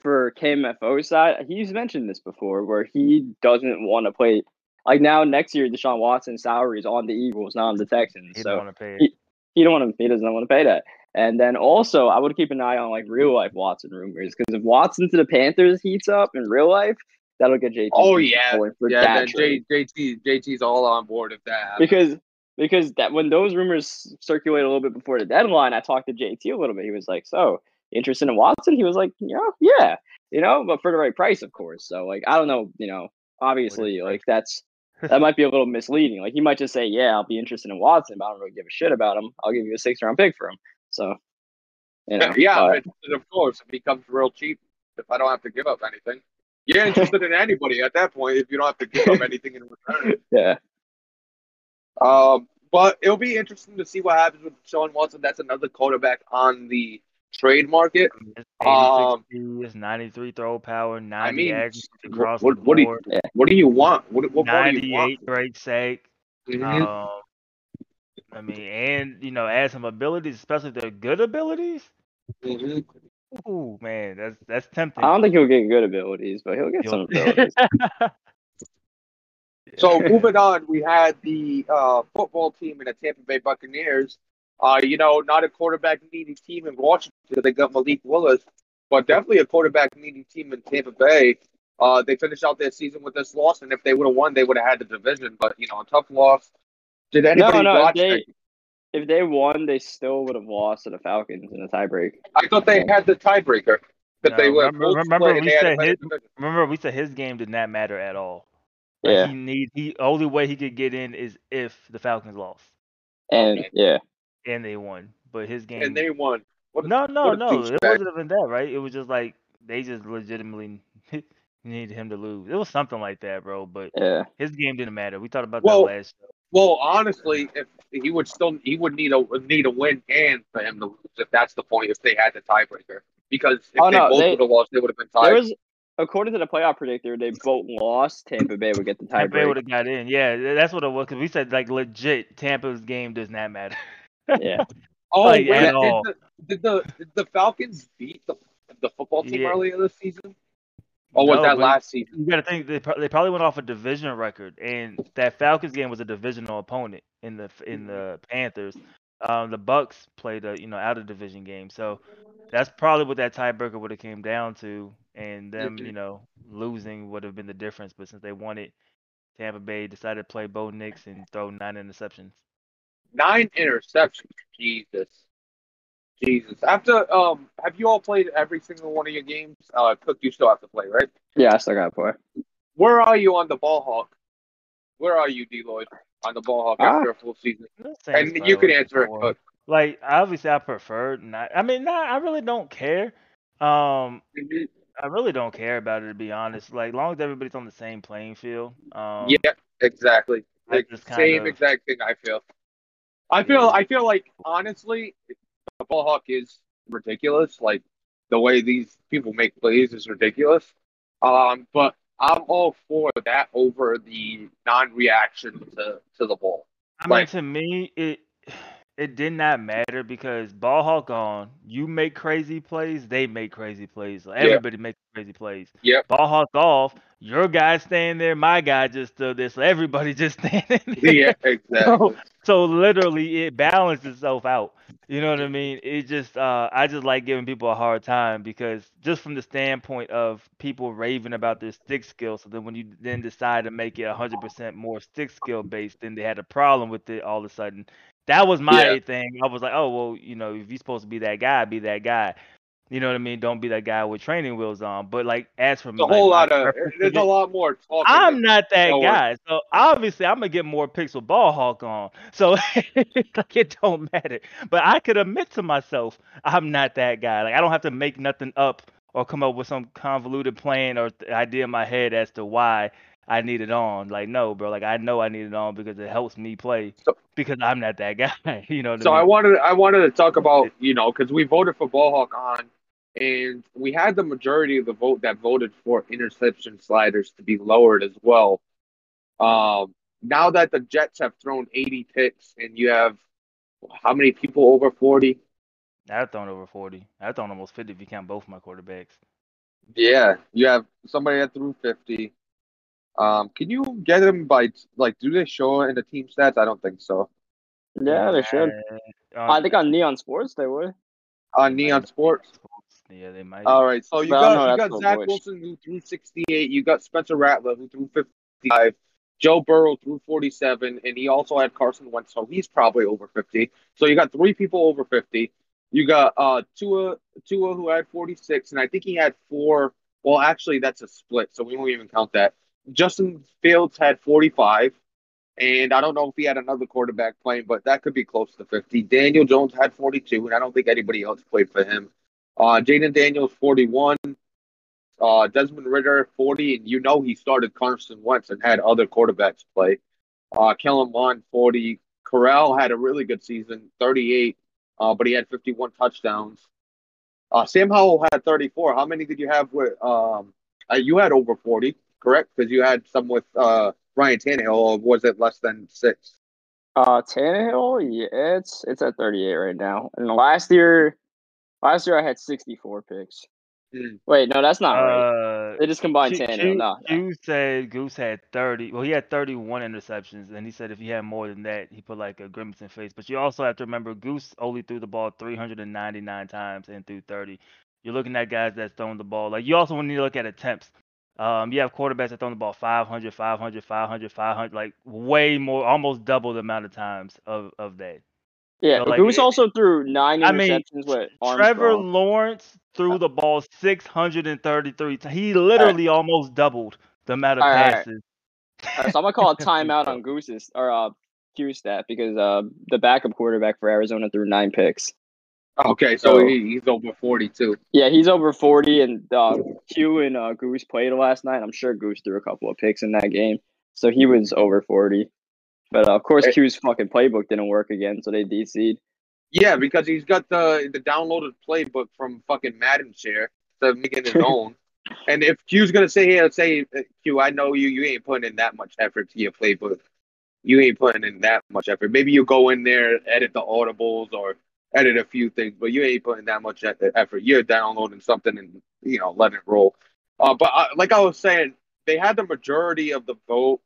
for KMFO side, he's mentioned this before, where he doesn't want to play. Like now, next year, Deshaun Watson's salary is on the Eagles, not on the Texans. He so don't want to pay he- he don't want to. He doesn't want to pay that. And then also, I would keep an eye on like real life Watson rumors because if Watson to the Panthers heats up in real life, that'll get JT. Oh, yeah. for Yeah, that then. J, JT JT's all on board if that happens. because because that when those rumors circulate a little bit before the deadline, I talked to JT a little bit. He was like, "So interested in Watson?" He was like, "Yeah, yeah, you know, but for the right price, of course." So like, I don't know, you know, obviously, like that's that might be a little misleading. Like he might just say, "Yeah, I'll be interested in Watson, but I don't really give a shit about him. I'll give you a six round pick for him." So, you know, yeah, but- I'm of course. It becomes real cheap if I don't have to give up anything. You're interested in anybody at that point if you don't have to give up anything in return. yeah, Um, but it'll be interesting to see what happens with Sean Watson. That's another quarterback on the trade market. It's Um, 86 speed, it's 93 throw power, 90 mean, average what- across what- the what do you- What do you want? What, what more do you want? 98 great sake. Mhm. Um, I mean, and you know, add some abilities, especially the good abilities. Mhm. Ooh, man, that's that's tempting. I don't think he'll get good abilities, but he'll get some You'll- abilities. So moving on, we had the uh, football team and the Tampa Bay Buccaneers. Uh, you know, not a quarterback needy team in Washington. They got Malik Willis, but definitely a quarterback needy team in Tampa Bay. Uh, they finished out their season with this loss, and if they would have won, they would have had the division. But you know, a tough loss. Did anybody no, no, if watch they it? if they won, they still would have lost to the Falcons in a tiebreak. I thought they had the tiebreaker. That No, they were remember- remember split we they said his- Remember, we said his game did not matter at all. Like, Yeah, he need he only way he could get in is if the Falcons lost and Okay. yeah, and they won. But his game, and they won. What a- no, no, what no, it wasn't even that, right? It was just like they just legitimately needed him to lose. It was something like that, bro. But yeah. his game didn't matter. We talked about Well, that last. Show. Well, honestly, if he would still, he would need a need a win and for him to lose. If that's the point, if they had the tiebreaker, because if Oh, they no, both would have lost, they would have been There tied. was, according to the playoff predictor, they both lost. Tampa Bay would get the Tampa Bay would have got in. Yeah, that's what it was. Because we said like legit, Tampa's game does not matter. Yeah, oh, like, wait, did the, did the did the Falcons beat the the football team Yeah. earlier this season? Or was No, that last season? You got to think they, they probably went off a division record, and that Falcons game was a divisional opponent in the in the Panthers. Um, the Bucs played a you know out of division game, so that's probably what that tiebreaker would have came down to, and them you know losing would have been the difference. But since they won it, Tampa Bay decided to play Bo Nix and throw nine interceptions. Nine interceptions. Jesus, Jesus. After um, have you all played every single one of your games? Uh, Cook, you still have to play, right? yeah. I still got to play. Where are you on the ball hawk? Where are you, D Lloyd, on the ball hawk Ah. after a full season? And you can probably answer it. Cook. Like obviously, I prefer not. I mean, not. I really don't care. Um, I really don't care about it to be honest. Like, long as everybody's on the same playing field. Um, Yeah, exactly. Like, same of- exact thing I feel. I feel I feel like honestly, the ball hawk is ridiculous. Like the way these people make plays is ridiculous. Um, but I'm all for that over the non-reaction to, to the ball. I mean, Like- to me, it it did not matter because ball hawk on. You make crazy plays, they make crazy plays. Everybody makes crazy plays. Yeah. Ball hawk off. Your guy staying there, my guy just stood there, so everybody just standing there. Yeah, exactly. So literally, it balanced itself out. You know what I mean? It just, uh, I just like giving people a hard time because just from the standpoint of people raving about their stick skill. So then when you then decide to make it 100% more stick skill based, then they had a problem with it all of a sudden. That was my Yeah. thing. I was like, oh well, you know, if you're supposed to be that guy, be that guy. You know what I mean? Don't be that guy with training wheels on. But like, as for me, a whole my lot of there's a lot more talking. I'm not that guy. So obviously I'm gonna get more pixel with ball hawk on. So like it don't matter. But I could admit to myself I'm not that guy. Like I don't have to make nothing up or come up with some convoluted plan or th- idea in my head as to why I need it on. Like no, bro. Like I know I need it on because it helps me play So- because I'm not that guy. you know what So I I wanted I wanted to talk about you know because we voted for ball hawk on and we had the majority of the vote that voted for interception sliders to be lowered as well. Um, now that the Jets have thrown 80 picks and you have how many people over 40? I've thrown over 40. I've thrown almost 50 if you count both my quarterbacks. Yeah, you have somebody that threw 50. Um, can you get them by like? Do they show in the team stats? I don't think so. Yeah, they should. Uh, I think on Neon Sports they would. On Neon Sports. Yeah, they might. All right, so you But got know you got Zach voice. Wilson who threw 68. You got Spencer Rattler who threw 55. Joe Burrow threw 47, and he also had Carson Wentz, so he's probably over 50. So you got three people over 50. You got uh Tua Tua who had 46, and I think he had four. Well, actually, that's a split, so we won't even count that. Justin Fields had 45, and I don't know if he had another quarterback playing, but that could be close to 50. Daniel Jones had 42, and I don't think anybody else played for him. Uh, Jaden Daniels 41. Uh, Desmond Ridder 40, and you know he started Carson Wentz and had other quarterbacks play. Uh, Kellen Mond 40. Corral had a really good season, 38, uh, but he had 51 touchdowns. Uh, Sam Howell had 34. How many did you have with? Um, uh, you had over 40, correct? Because you had some with uh, Ryan Tannehill, or was it less than six? Uh, Tannehill, yeah, it's it's at 38 right now. And last year, last year I had 64 picks. Hmm. Wait, no, that's not right. Uh, They just combined Q, Tannehill. Q, No, no. Q said Goose had 30. Well, he had 31 interceptions, and he said if he had more than that, he put like a grimace in face. But you also have to remember Goose only threw the ball 399 times and threw 30. You're looking at guys that's throwing the ball. Like you also want to look at attempts. Um, you have quarterbacks that throwing the ball 500, 500, 500, 500, like way more, almost double the amount of times of of that. Yeah, So, like, Goose it- also threw nine I mean, interceptions with Trevor Armstrong. Lawrence threw the ball 633 times. He literally almost doubled the amount of All right, all right. passes. All right, so I'm gonna call a timeout on Goose's or uh Q stat because uh the backup quarterback for Arizona threw nine picks. Okay, so So- he, he's over 42. Yeah, he's over 40, and uh, Q and uh, Goose played last night. I'm sure Goose threw a couple of picks in that game, so he was over 40. But uh, of course, Eh. Q's fucking playbook didn't work again, so they DC'd. Yeah, because he's got the the downloaded playbook from fucking Madden share to making his own. And if Q's gonna say here, say uh, Q, I know you, you ain't putting in that much effort to your playbook. You ain't putting in that much effort. Maybe you go in there, edit the audibles or edit a few things, but you ain't putting that much e- effort. You're downloading something and you know letting it roll. Uh, but uh, like I was saying, they had the majority of the vote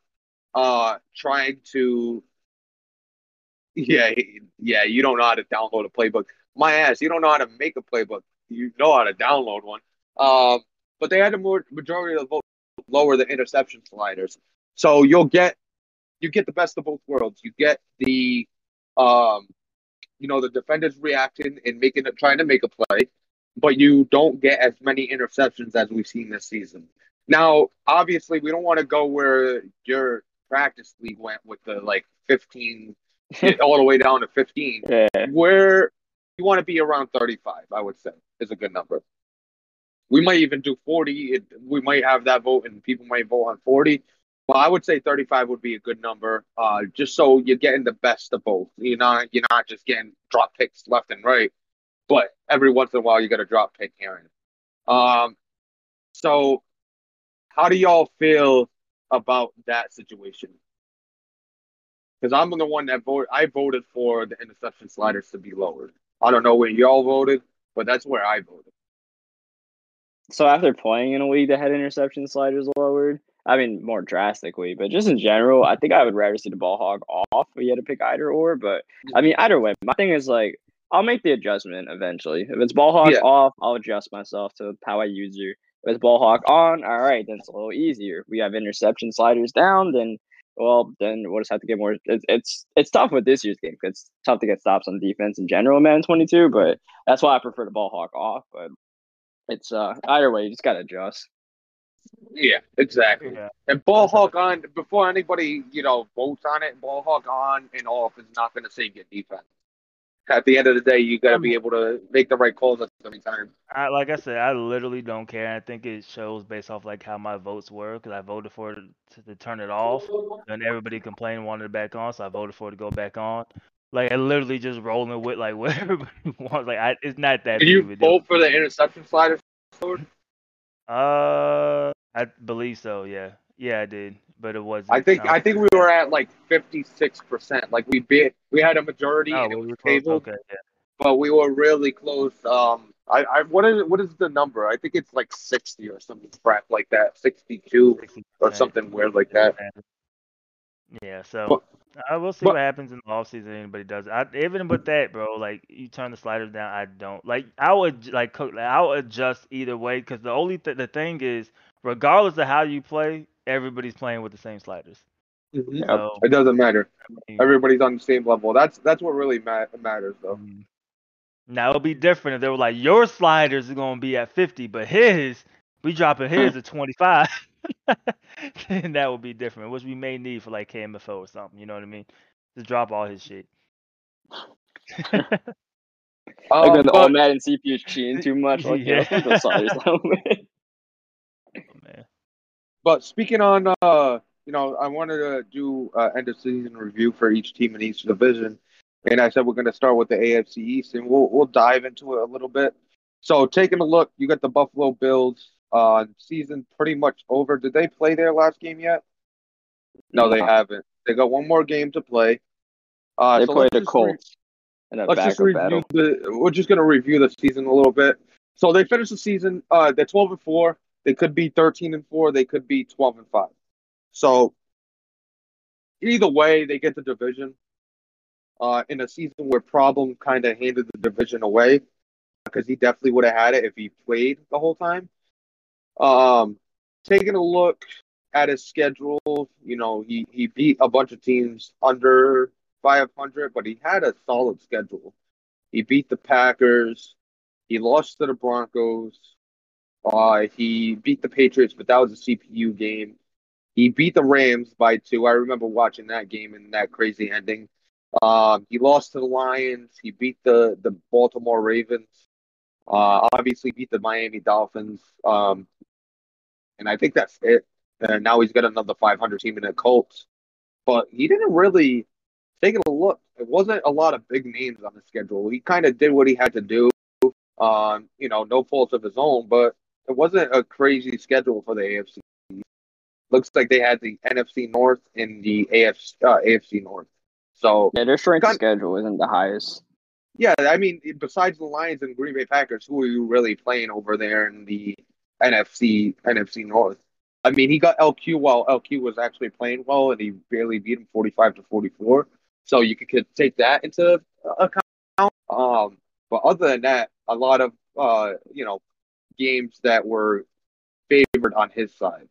uh trying to yeah, yeah, you don't know how to download a playbook. My ass, you don't know how to make a playbook. You know how to download one. Um, but they had the more majority of the vote lower the interception sliders. So you'll get you get the best of both worlds. You get the um, you know, the defenders reacting and making trying to make a play, but you don't get as many interceptions as we've seen this season. Now, obviously, we don't want to go where your practice league went with the like 15 all the way down to 15 Yeah, where you want to be around 35 i would say is a good number. We might even do 40 it, we might have that vote and people might vote on 40 but i would say 35 would be a good number uh, just so you're getting the best of both. You're not you're not just getting drop picks left and right but every once in a while you got a drop pick here and um so how do y'all feel about that situation because I'm the one that voted. I voted for the interception sliders to be lowered. I don't know where y'all voted, but that's where I voted. so after playing in a league that had interception sliders lowered, I mean more drastically, but just in general, I think I would rather see the ball hawk off if you had to pick either or. But I mean, either way, my thing is like I'll make the adjustment eventually. If it's ball hawk Yeah. off, I'll adjust myself to how I use you. If it's ball hawk on, all right, then it's a little easier. We have interception sliders down, then well, then we'll just have to get more. It's it's, it's tough with this year's game because it's tough to get stops on defense in general, man. Twenty two, but that's why I prefer the ball hawk off. But it's uh either way, you just gotta adjust. Yeah, exactly. Yeah. And ball hawk on before anybody you know votes on it. Ball hawk on and off is not going to save your defense. At the end of the day, you got to be able to make the right calls at the time. I, like I said, I literally don't care. I think it shows based off like how my votes were because I voted for it to, to turn it off, and everybody complained wanted it back on, so I voted for it to go back on. Like I literally just rolling with like whatever wants. Like I, it's not that. Did you of a deal. vote for the interception slider? Uh, I believe so. Yeah, yeah, I did, but it wasn't. I think I think we were. at like fifty six percent. Like we beat we had a majority Oh, and it we was close. tabled, Okay, yeah. but we were really close. Um, I, I what is what is the number? I think it's like sixty or something crap like that, sixty two or something weird like that. Yeah, so But- I will see but- what happens in the offseason. Anybody does. I even with that, bro. Like you turn the sliders down. I don't like. I would like cook. Like, I'll adjust either way because the only th- the thing is, regardless of how you play, everybody's playing with the same sliders. Mhm. So It doesn't matter. Everybody's on the same level. That's that's what really ma- matters, though. Mm. Now it'll be different if they were like your sliders are gonna be at fifty, but his we dropping his at twenty five. then that would be different, which we may need for like KMFO or something. You know what I mean? Just drop all his shit. Like Um, when the but- Madden CPU is cheating too much. Like, yeah, let's put the sliders down. Oh, man. But speaking on, uh, you know, I wanted to do uh, end of season review for each team in each division, and I said we're going to start with the AFC East, and we'll we'll dive into it a little bit. So taking a look, you got the Buffalo Bills. Uh, season pretty much over. Did they play their last game yet? No, they No. haven't. They got one more game to play. Uh, they so played let's the just re- Colts in a let's just review battle. the. We're just gonna review the season a little bit. So they finished the season. Uh, they're twelve and four. They could be thirteen and four. They could be twelve and five. So either way, they get the division. Uh, in a season where Problem kind of handed the division away, because he definitely would have had it if he played the whole time. Um, taking a look at his schedule, you know, he he beat a bunch of teams under 500, but he had a solid schedule. He beat the Packers. He lost to the Broncos. Uh, he beat the Patriots, but that was a CPU game. He beat the Rams by two. I remember watching that game and that crazy ending. Um, he lost to the Lions. He beat the the Baltimore Ravens. Uh, obviously beat the Miami Dolphins. Um, and I think that's it. And now he's got another 500 team in the Colts. But he didn't really taking a look. It wasn't a lot of big names on the schedule. He kind of did what he had to do. Um, you know, no faults of his own, but it wasn't a crazy schedule for the AFC. Looks like they had the NFC North and the AFC uh, AFC North. So Yeah, their strength of schedule isn't the highest. yeah, I mean, besides the Lions and Green Bay Packers, who are you really playing over there in the NFC NFC North? I mean, he got LQ while LQ was actually playing well, and he barely beat him forty-five to forty-four. So you could, could take that into account. Um, but other than that, a lot of uh, you know, games that were favored on his side.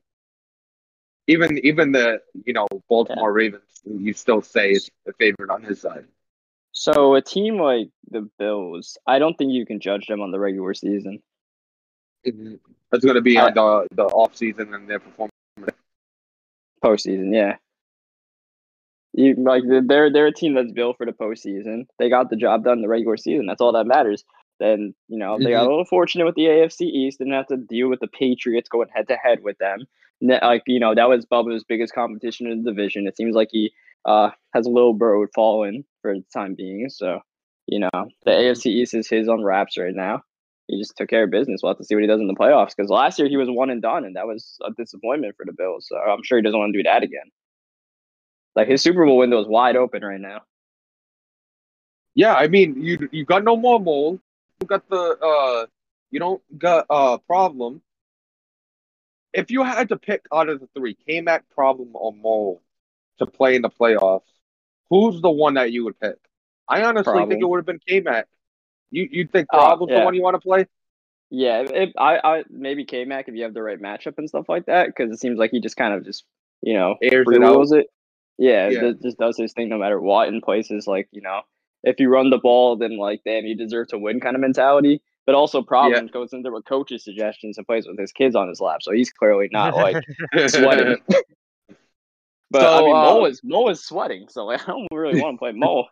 Even even the you know Baltimore Ravens, you still say is the favorite on his side. So a team like the Bills, I don't think you can judge them on the regular season. Mhm. It's going to be on the the off season and their performance. Postseason, yeah. You like they're they're a team that's built for the postseason. They got the job done in the regular season. That's all that matters. Then you know they got a little fortunate with the AFC East. Didn't have to deal with the Patriots going head to head with them. Like you know that was Bubba's biggest competition in the division. It seems like he uh has a little bird fallen for the time being. So you know the AFC East is his on wraps right now. He just took care of business. We'll have to see what he does in the playoffs. Because last year he was one and done, and that was a disappointment for the Bills. So I'm sure he doesn't want to do that again. Like his Super Bowl window is wide open right now. Yeah, I mean, you you got no more mold. Got the uh, you don't got uh problem. If you had to pick out of the three, K-Mac, problem, or mold to play in the playoffs, who's the one that you would pick? I honestly think it would have been K-Mac. You you think Oh, problem's the yeah. one you want to play? Yeah, if, I, I maybe K Mac if you have the right matchup and stuff like that, because it seems like he just kind of just you know Airs it out. it. Yeah, Yeah. ju- just does his thing no matter what in places like you know if you run the ball then like damn you deserve to win kind of mentality. But also problem goes into with coach's suggestions and plays with his kids on his lap, so he's clearly not like sweating. But I So, mean, uh, Mo is Mo is sweating, so like, I don't really want to play Mo.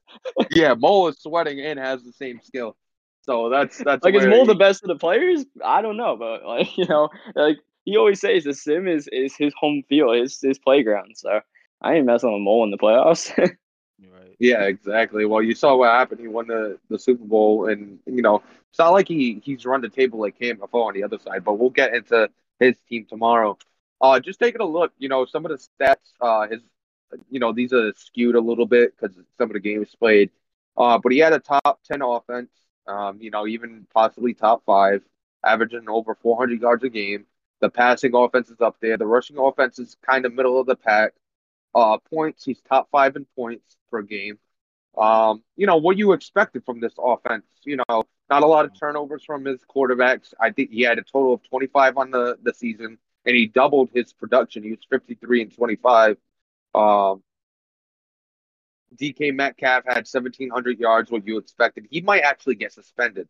yeah, Mo is sweating and has the same skill. So that's that's like is Mo he- the best of the players? I don't know, but like you know, like he always says, the sim is is his home field, his his playground. So I ain't messing with Mo in the playoffs. Yeah, exactly. Well, you saw what happened. He won the, the Super Bowl, and you know it's not like he he's run the table like KMFO on the other side. But we'll get into his team tomorrow. Uh, just taking a look, you know, some of the stats. Uh, his, you know, these are skewed a little bit because some of the games played. Uh, but he had a top ten offense. Um, you know, even possibly top five, averaging over 400 yards a game. The passing offense is up there. The rushing offense is kind of middle of the pack. Uh, points, he's top five in points per game. Um, you know, what you expected from this offense, you know, not a lot of turnovers from his quarterbacks. I think he had a total of 25 on the, the season, and he doubled his production. He was 53 and 25. Um, DK Metcalf had 1,700 yards, what you expected. He might actually get suspended.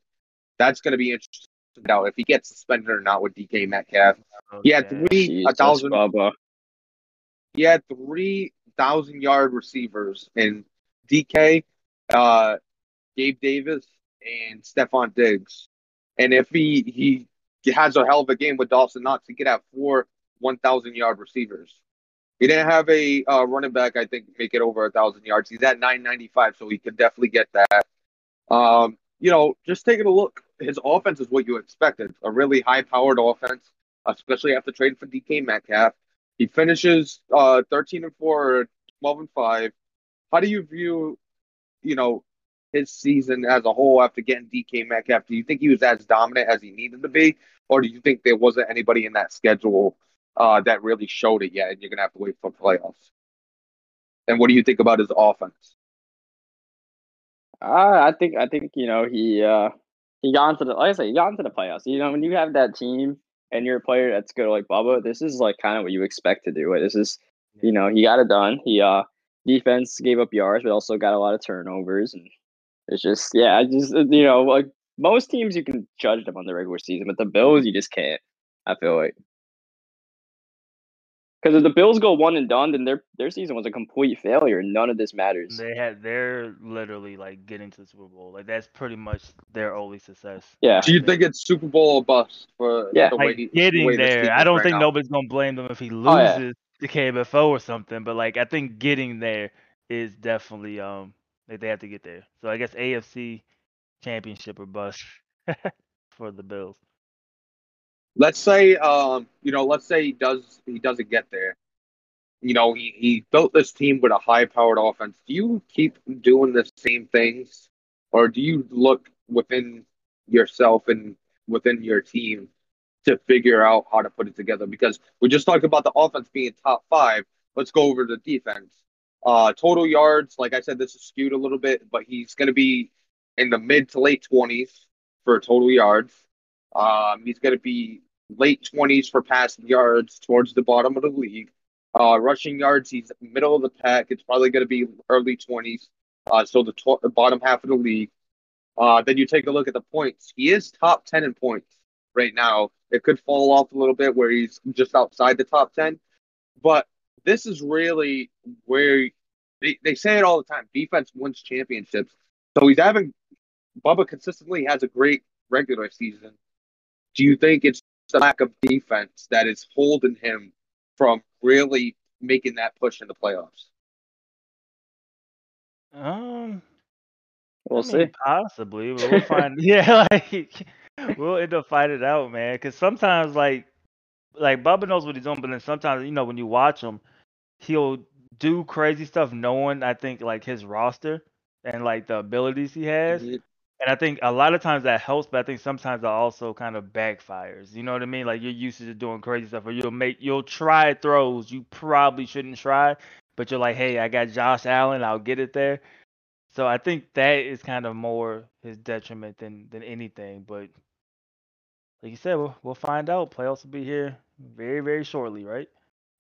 That's going to be interesting now if he gets suspended or not with DK Metcalf. He had Okay. three a Jesus, thousand. Bubba. He had three thousand yard receivers in DK, uh, Gabe Davis, and Stefon Diggs. And if he he has a hell of a game with Dawson Knox, he could have four one thousand yard receivers. He didn't have a uh, running back, I think, make it over a thousand yards. He's at nine ninety five, so he could definitely get that. Um, you know, just taking a look, his offense is what you expected. A really high powered offense, especially after trading for DK Metcalf. He finishes uh 13 and 4 or 12 and 5. How do you view, you know, his season as a whole after getting DK Metcalf? Do you think he was as dominant as he needed to be, or do you think there wasn't anybody in that schedule uh, that really showed it yet, and you're gonna have to wait for playoffs? And what do you think about his offense? Uh, I think I think you know he uh he got into the like I say he got into the playoffs. You know when you have that team and you're a player that's good like Bubba, this is like kind of what you expect to do. This is you know he got it done. He uh defense gave up yards, but also got a lot of turnovers, and it's just yeah, I just uh, you know like most teams you can judge them on the regular season, but the Bills you just can't. I feel like. Because if the Bills go one and done, then their their season was a complete failure. None of this matters. They had they're literally like getting to the Super Bowl. Like that's pretty much their only success. Yeah. Do you think it's Super Bowl or bust for Yeah. the way Like he, the getting way there. I don't right think now? nobody's gonna blame them if he Oh, yeah. loses to KMFO or something. But like I think getting there is definitely um like they have to get there. So I guess AFC championship or bust for the Bills. Let's say um you know let's say he does he doesn't get there. You know he, he built this team with a high powered offense. Do you keep doing the same things or do you look within yourself and within your team to figure out how to put it together? Because we just talked about the offense being top five. Let's go over the defense. Uh total yards like i said this is skewed a little bit but he's going to be in the mid to late 20s for total yards um, he's going to be late 20s for passing yards towards the bottom of the league. Uh, rushing yards, he's middle of the pack. It's probably going to be early 20s, uh, so the, the bottom half of the league. Uh, then you take a look at the points. He is top 10 in points right now. It could fall off a little bit where he's just outside the top 10, but this is really where they, they say it all the time defense wins championships. So he's having, Bubba consistently has a great regular season do you think it's the lack of defense that is holding him from really making that push in the playoffs? Um We'll I mean, see. possibly, but we'll find. yeah, like we'll end up finding out, man. Because sometimes, like, like Bubba knows what he's doing, but then sometimes, you know, when you watch him, he'll do crazy stuff, knowing I think like his roster and like the abilities he has. Mhm. And I think a lot of times that helps, but I think sometimes that also kind of backfires. You know what I mean? Like you're used to doing crazy stuff, or you'll make you'll try throws you probably shouldn't try, but you're like, hey, I got Josh Allen, I'll get it there. So I think that is kind of more his detriment than than anything. But like you said, we'll we'll find out. Playoffs will be here very very shortly, right?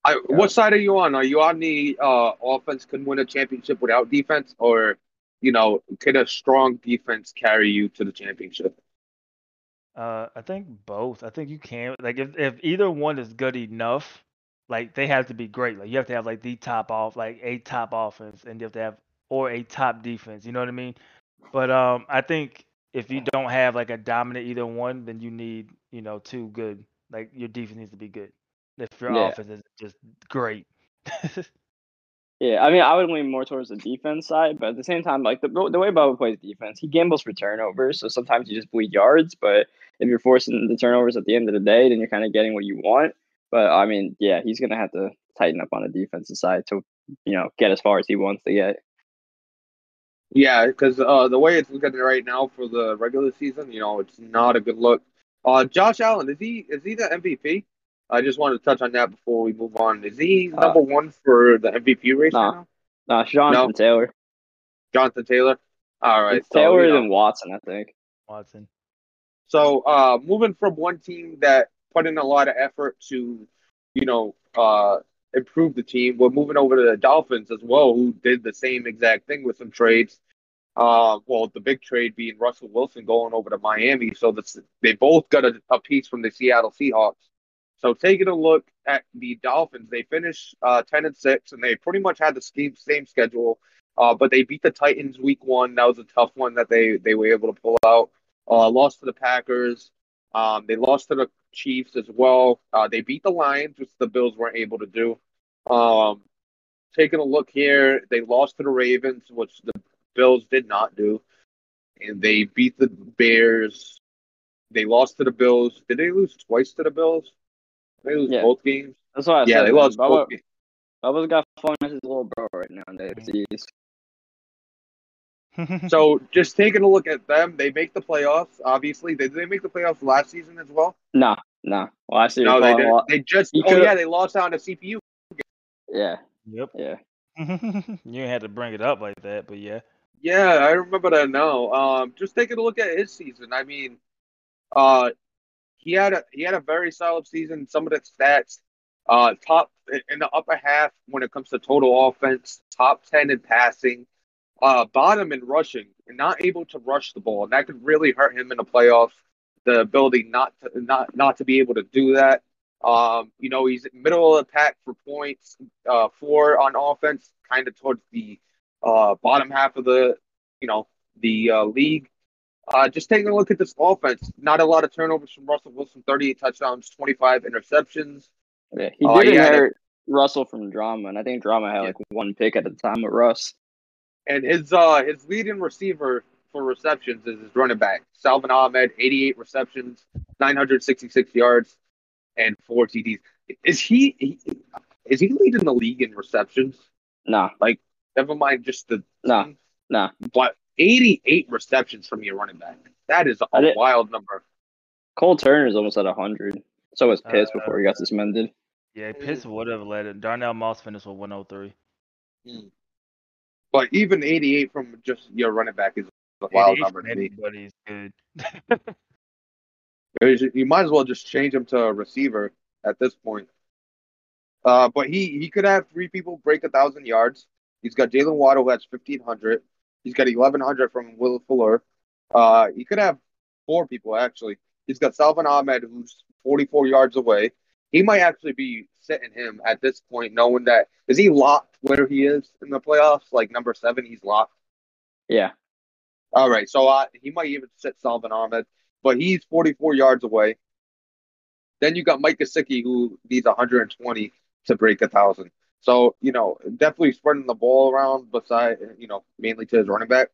I, what side are you on? Are you on the uh, offense can win a championship without defense, or you know, can a strong defense carry you to the championship? Uh, I think both. I think you can like if if either one is good enough, like they have to be great. Like you have to have like the top off, like a top offense, and you have to have or a top defense. You know what I mean? But um, I think if you don't have like a dominant either one, then you need you know two good. Like your defense needs to be good. If your Yeah. offense is just great. Yeah, I mean, I would lean more towards the defense side, but at the same time, like the the way Bubba plays defense, he gambles for turnovers, so sometimes you just bleed yards. But if you're forcing the turnovers at the end of the day, then you're kind of getting what you want. But I mean, yeah, he's gonna have to tighten up on the defensive side to you know get as far as he wants to get. Yeah, because uh, the way it's looking right now for the regular season, you know, it's not a good look. Uh, Josh Allen is he is he the MVP? I just wanted to touch on that before we move on. Is he Uh, number one for the MVP race nah. now? Nah, Jonathan No. Taylor. Jonathan Taylor. All right, It's so, Taylor you know. than Watson, I think. Watson. So uh, moving from one team that put in a lot of effort to, you know, uh, improve the team, we're moving over to the Dolphins as well, who did the same exact thing with some trades. Uh, well, the big trade being Russell Wilson going over to Miami. So that's, they both got a, a piece from the Seattle Seahawks. So taking a look at the Dolphins, they finished uh, ten and six, and they pretty much had the same, same schedule. Uh, but they beat the Titans week one. That was a tough one that they they were able to pull out. Uh, lost to the Packers. Um, they lost to the Chiefs as well. Uh, they beat the Lions, which the Bills weren't able to do. Um, taking a look here, they lost to the Ravens, which the Bills did not do, and they beat the Bears. They lost to the Bills. Did they lose twice to the Bills? Did they lose Yeah. both games? That's why I yeah, said they man, lost Bubba, both games. Bubba's got fun as his little bro right now. in the So just taking a look at them, they make the playoffs. Obviously, did they make the playoffs last season as well? Nah, nah. Last year, No, they didn't. They just You oh could've- yeah, they lost out on the CPU. Yeah, yep. yeah. you had to bring it up like that, but yeah. Yeah, I remember that now. Um, just taking a look at his season. I mean, uh, he had a he had a very solid season. Some of the stats, uh, top in the upper half when it comes to total offense, top ten in passing, uh, bottom in rushing, and not able to rush the ball, and that could really hurt him in the playoffs. The ability not to not not to be able to do that. Um, you know, he's middle of the pack for points, uh, four on offense, kind of towards the uh, bottom half of the, you know, the uh, league. Uh, just taking a look at this offense, not a lot of turnovers from Russell Wilson, 38 touchdowns, 25 interceptions. yeah. He Oh, did yeah, inherit Russell from Drama, and I think Drama had like one pick at the time with Russ. And his uh his leading receiver for receptions is his running back, Salvon Ahmed, 88 receptions, 966 yards, and four TDs. Is he, he is he leading the league in receptions? Nah, Like, Never mind just the Nah. nah. but 88 receptions from your running back. That is a did- wild number. Cole Turner's almost at hundred. So was Pitts Uh, before he got suspended. Yeah, Pitts would have led it. Darnell Moss finished with 103. But even 88 from just your running back is a wild number from to me. anybody's good. You might as well just change him to a receiver at this point. Uh, but he he could have three people break a thousand yards. He's got Jalen Waddle who has fifteen hundred. He's got eleven hundred from Will Fuller. Uh, he could have four people actually. He's got Salvon Ahmed who's forty four yards away. He might actually be sitting him at this point, knowing that is he locked where he is in the playoffs, like number seven. He's locked. Yeah, All right, so uh, he might even sit Salvon Ahmed, but he's 44 yards away. Then you got Mike Gesicki, who needs 120 to break a thousand. So you know, definitely spreading the ball around. Beside, you know, mainly to his running back.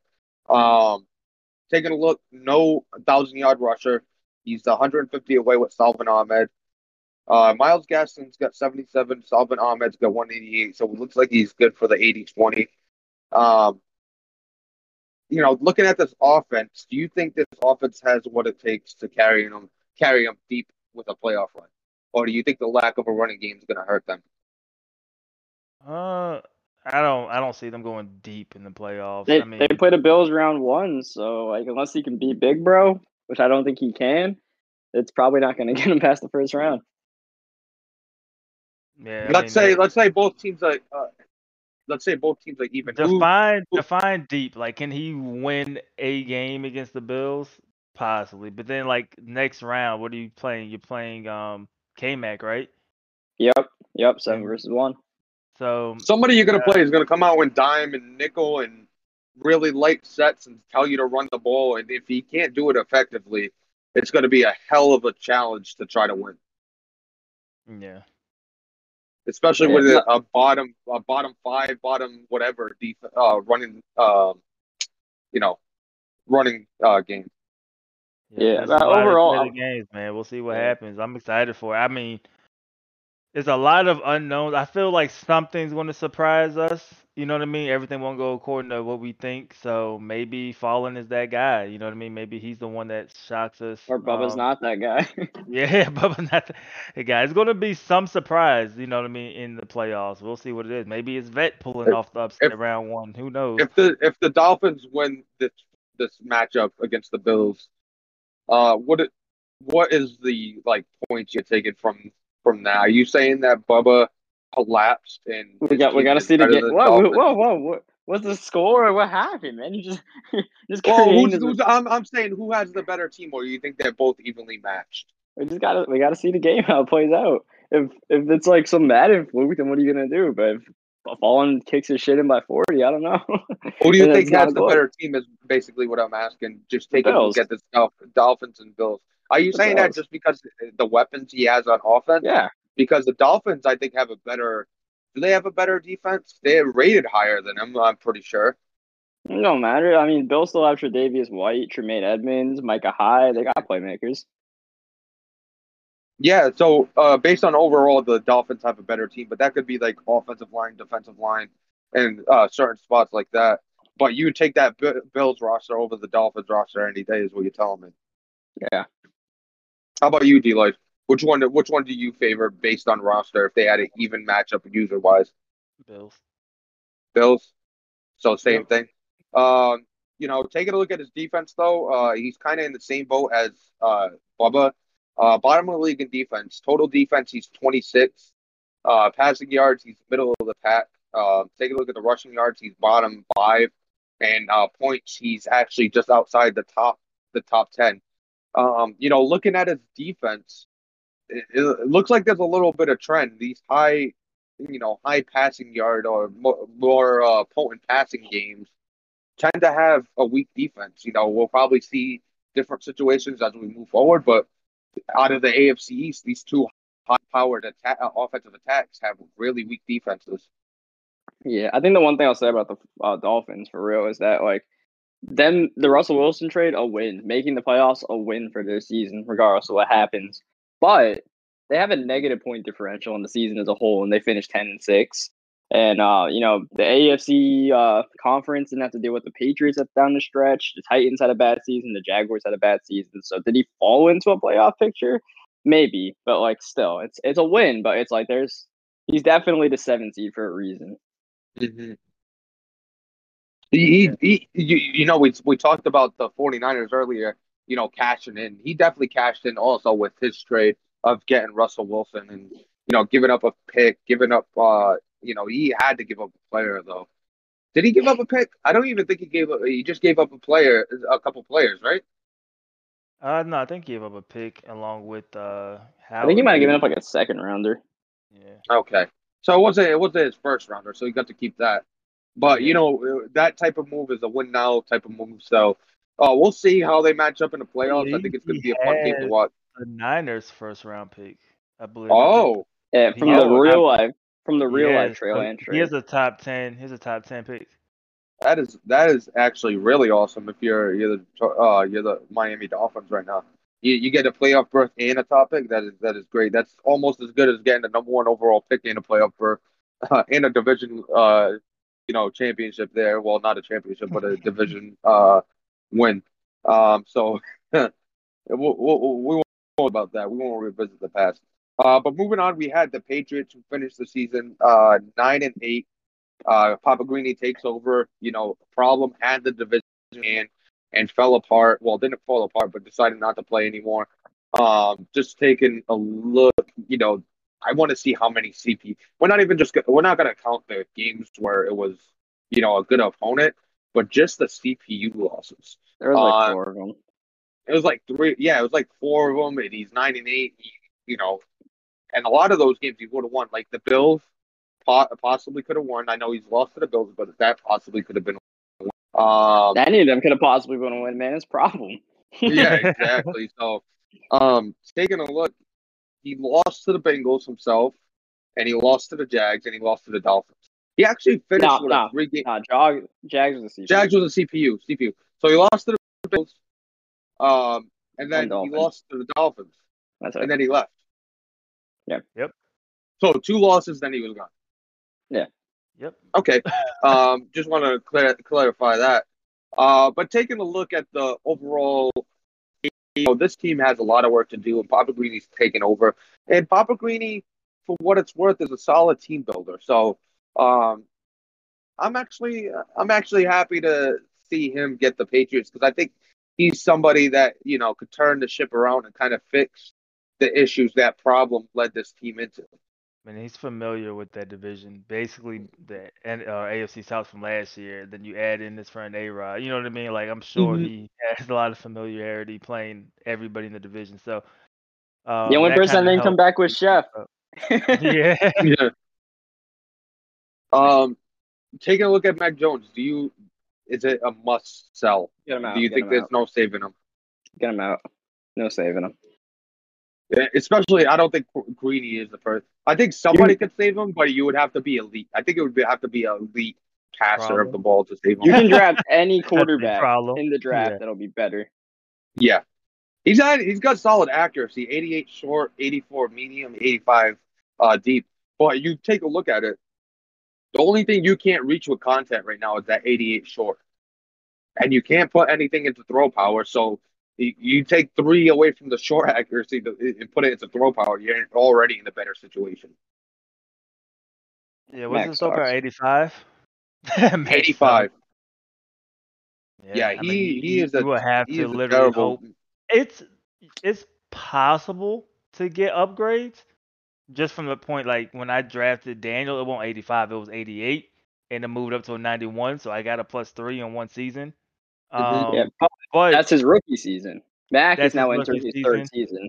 Um, taking a look, no thousand yard rusher. He's 150 away with Salvon Ahmed. Uh, Myles Gaskin's got 77. Salvon Ahmed's got 188. So it looks like he's good for the 80-20. Um, you know, looking at this offense, do you think this offense has what it takes to carry them, carry them deep with a playoff run, or do you think the lack of a running game is going to hurt them? Uh, I don't. I don't see them going deep in the playoffs. they I mean, they play the Bills round one, so like unless he can beat Big Bro, which I don't think he can, it's probably not going to get him past the first round. yeah. I let's mean, say, they- let's say both teams are, uh, let's say both teams are even. Who- define who- define deep. Like, can he win a game against the Bills? Possibly, but then like next round, what are you playing? You're playing um K Mac, right? Yep, yep, seven versus one. So somebody you're going to play is going to come out and dime and nickel and really light sets and tell you to run the ball, and if he can't do it effectively, it's going to be a hell of a challenge to try to win. yeah, especially Yeah, with no- a, a bottom, a bottom five, bottom whatever, def- uh, running, um, you know, running uh game. Yeah, this is but why they overall, play I'm- the games, man. We'll see what Yeah. happens. I'm excited for it. I mean, there's a lot of unknowns. I feel like something's going to surprise us. You know what I mean? Everything won't go according to what we think. So maybe Fallen is that guy. You know what I mean? Maybe he's the one that shocks us. or Bubba's Um, not that guy. Yeah, Bubba's not the, the guy. It's going to be some surprise. You know what I mean? In the playoffs, we'll see what it is. Maybe it's Vet pulling If- off the upset if- round one. Who knows? If the if the Dolphins win this this matchup against the Bills, uh, what it, what is the like points you're taking from from that? Are you saying that Bubba collapsed and we got we got to see the game. Whoa, whoa, whoa, whoa! What's the score? What happened, man? You just just Well, who's, who's, I'm I'm saying who has the better team, or you think they're both evenly matched? We just gotta we gotta see the game how it plays out. If if it's like some Madden fluke, then what are you gonna do? But if Fallen kicks his shit in by forty, I don't know. Who do you think has the better team? Is basically what I'm asking. Just take a look at the Dolphins and Bills. Are you saying that just because the weapons he has on offense? yeah, Because the Dolphins, I think, have a better. Do they have a better defense? They are rated higher than him. I'm pretty sure. it don't matter. I mean, Bills still have Tre'Davious White, Tremaine Edmunds, Micah Hyde. They got playmakers. Yeah. So uh, based on overall, the Dolphins have a better team, but that could be like offensive line, defensive line, and uh, certain spots like that. But you take that B- Bills roster over the Dolphins roster any day, is what you're telling me. Yeah. How about you, D-Lloyd? Which one? Which one do you favor based on roster if they had an even matchup user wise? Bills. Bills. So same thing. Um, you know, taking a look at his defense though, uh, he's kind of in the same boat as uh Bubba. Uh, bottom of the league in defense. Total defense, he's 26. Uh, passing yards, he's middle of the pack. Uh, take a look at the rushing yards, he's bottom five, and uh, points, he's actually just outside the top the top 10. Um, you know, looking at his defense, it, it looks like there's a little bit of trend. These high you know, high passing yard or more, more uh, potent passing games tend to have a weak defense. You know, we'll probably see different situations as we move forward, but out of the AFC East, these two high-powered uh, offensive attacks have really weak defenses. Yeah, I think the one thing I'll say about the uh, Dolphins for real is that like them the Russell Wilson trade a win, making the playoffs a win for their season, regardless of what happens. But they have a negative point differential in the season as a whole, and they finished ten and six. And uh, you know the AFC uh, conference didn't have to deal with the Patriots at down the stretch. The Titans had a bad season. The Jaguars had a bad season. So did he fall into a playoff picture? Maybe, but like still, it's it's a win. But it's like there's he's definitely the seventh seed for a reason. Mm-hmm. He, he, he, you, you know, we we talked about the 49ers earlier, you know, cashing in. He definitely cashed in also with his trade of getting Russell Wilson and, you know, giving up a pick, giving up, uh, you know, he had to give up a player, though. Did he give up a pick? I don't even think he gave up, he just gave up a player, a couple players, right? Uh, no, I think he gave up a pick along with uh. I think he might have given up like a second rounder. Yeah. Okay. So it wasn't, it wasn't his first rounder, so he got to keep that. But, you know, that type of move is a win now type of move. So, uh, we'll see how they match up in the playoffs. I think it's going to be a fun game to watch. The Niners first round pick, I believe. Oh, Yeah, from has the a real top- life, from the real Yeah, life trail so and He trade. has a top ten. He's a top ten pick. that is that is actually really awesome. If you're you're the uh you're the Miami Dolphins right now, you you get a playoff berth and a top pick. That is that is great. That's almost as good as getting the number one overall pick and a playoff berth uh, and a division uh you know championship there. Well, not a championship, but a division uh win. Um, so we'll, we'll, we won't talk about that. We won't revisit the past. Uh, but moving on, we had the Patriots who finished the season uh nine and eight. Uh, Papa Greeny takes over. You know, problem had the division and and fell apart. Well, didn't fall apart, but decided not to play anymore. Um, just taking a look. You know, I want to see how many CP. We're not even just we're not going to count the games where it was, you know, a good opponent, but just the CPU losses. There was like uh, four of them. It was like three. Yeah, it was like four of them, and he's nine and eight. He, you know, and a lot of those games he would have won. Like the Bills, po- possibly could have won. I know he's lost to the Bills, but that possibly could have been. Um, Any of them could have possibly been a win, man. It's a problem. yeah, exactly. So, um, taking a look, he lost to the Bengals himself, and he lost to the Jags, and he lost to the Dolphins. He actually finished No, with no, a three game. Nah, Jog, Jags was the CPU. Jags was a CPU, CPU. So he lost to the Bills, um, and then And he lost to the Dolphins, That's and then he left. Yeah. Yep. So two losses, then he was gone. Yeah. Yep. Okay. um, just want to clear, clarify that. Uh, but taking a look at the overall, you know, this team has a lot of work to do, and Papa Greeny's taken over. And Papa Greeny, for what it's worth, is a solid team builder. So, um, I'm actually, I'm actually happy to see him get the Patriots because I think he's somebody that you know could turn the ship around and kind of fix the issues that problem led this team into. I mean, he's familiar with that division. Basically, the N- uh, AFC South from last year. Then you add in his friend A Rod. You know what I mean? Like, I'm sure Mhm. he has a lot of familiarity playing everybody in the division. So, um, the only person that didn't come back was Chef. yeah. yeah. Um, taking a look at Mac Jones, do you is it a must sell? Get him out. Do you get think there's out. no saving him? Get him out. No saving him. Yeah, Especially, I don't think Greeny is the first. I think somebody could save him, but you would have to be elite. I think it would be, have to be elite passer of the ball to save him. You can draft any That's the quarterback in the draft Yeah. that'll be better. Yeah, he's had he's got solid accuracy. 88 short, 84 medium, 85 uh, deep. But you take a look at it. The only thing you can't reach with content right now is that 88 short, and you can't put anything into throw power. So you, you take three away from the short accuracy and put it into throw power. You're already in a better situation. Yeah, what's Max his soccer? sucks. 85? 85. Yeah, I he mean, you- he is a you will have to is literally terrible. hope it's it's possible to get upgrades just from the point like when I drafted Daniel, it wasn't 85, it was 88, and it moved up to a 91, so I got a plus three in one season. Mhm. Um, yeah, but that's his rookie season. Mac is now entering his third season.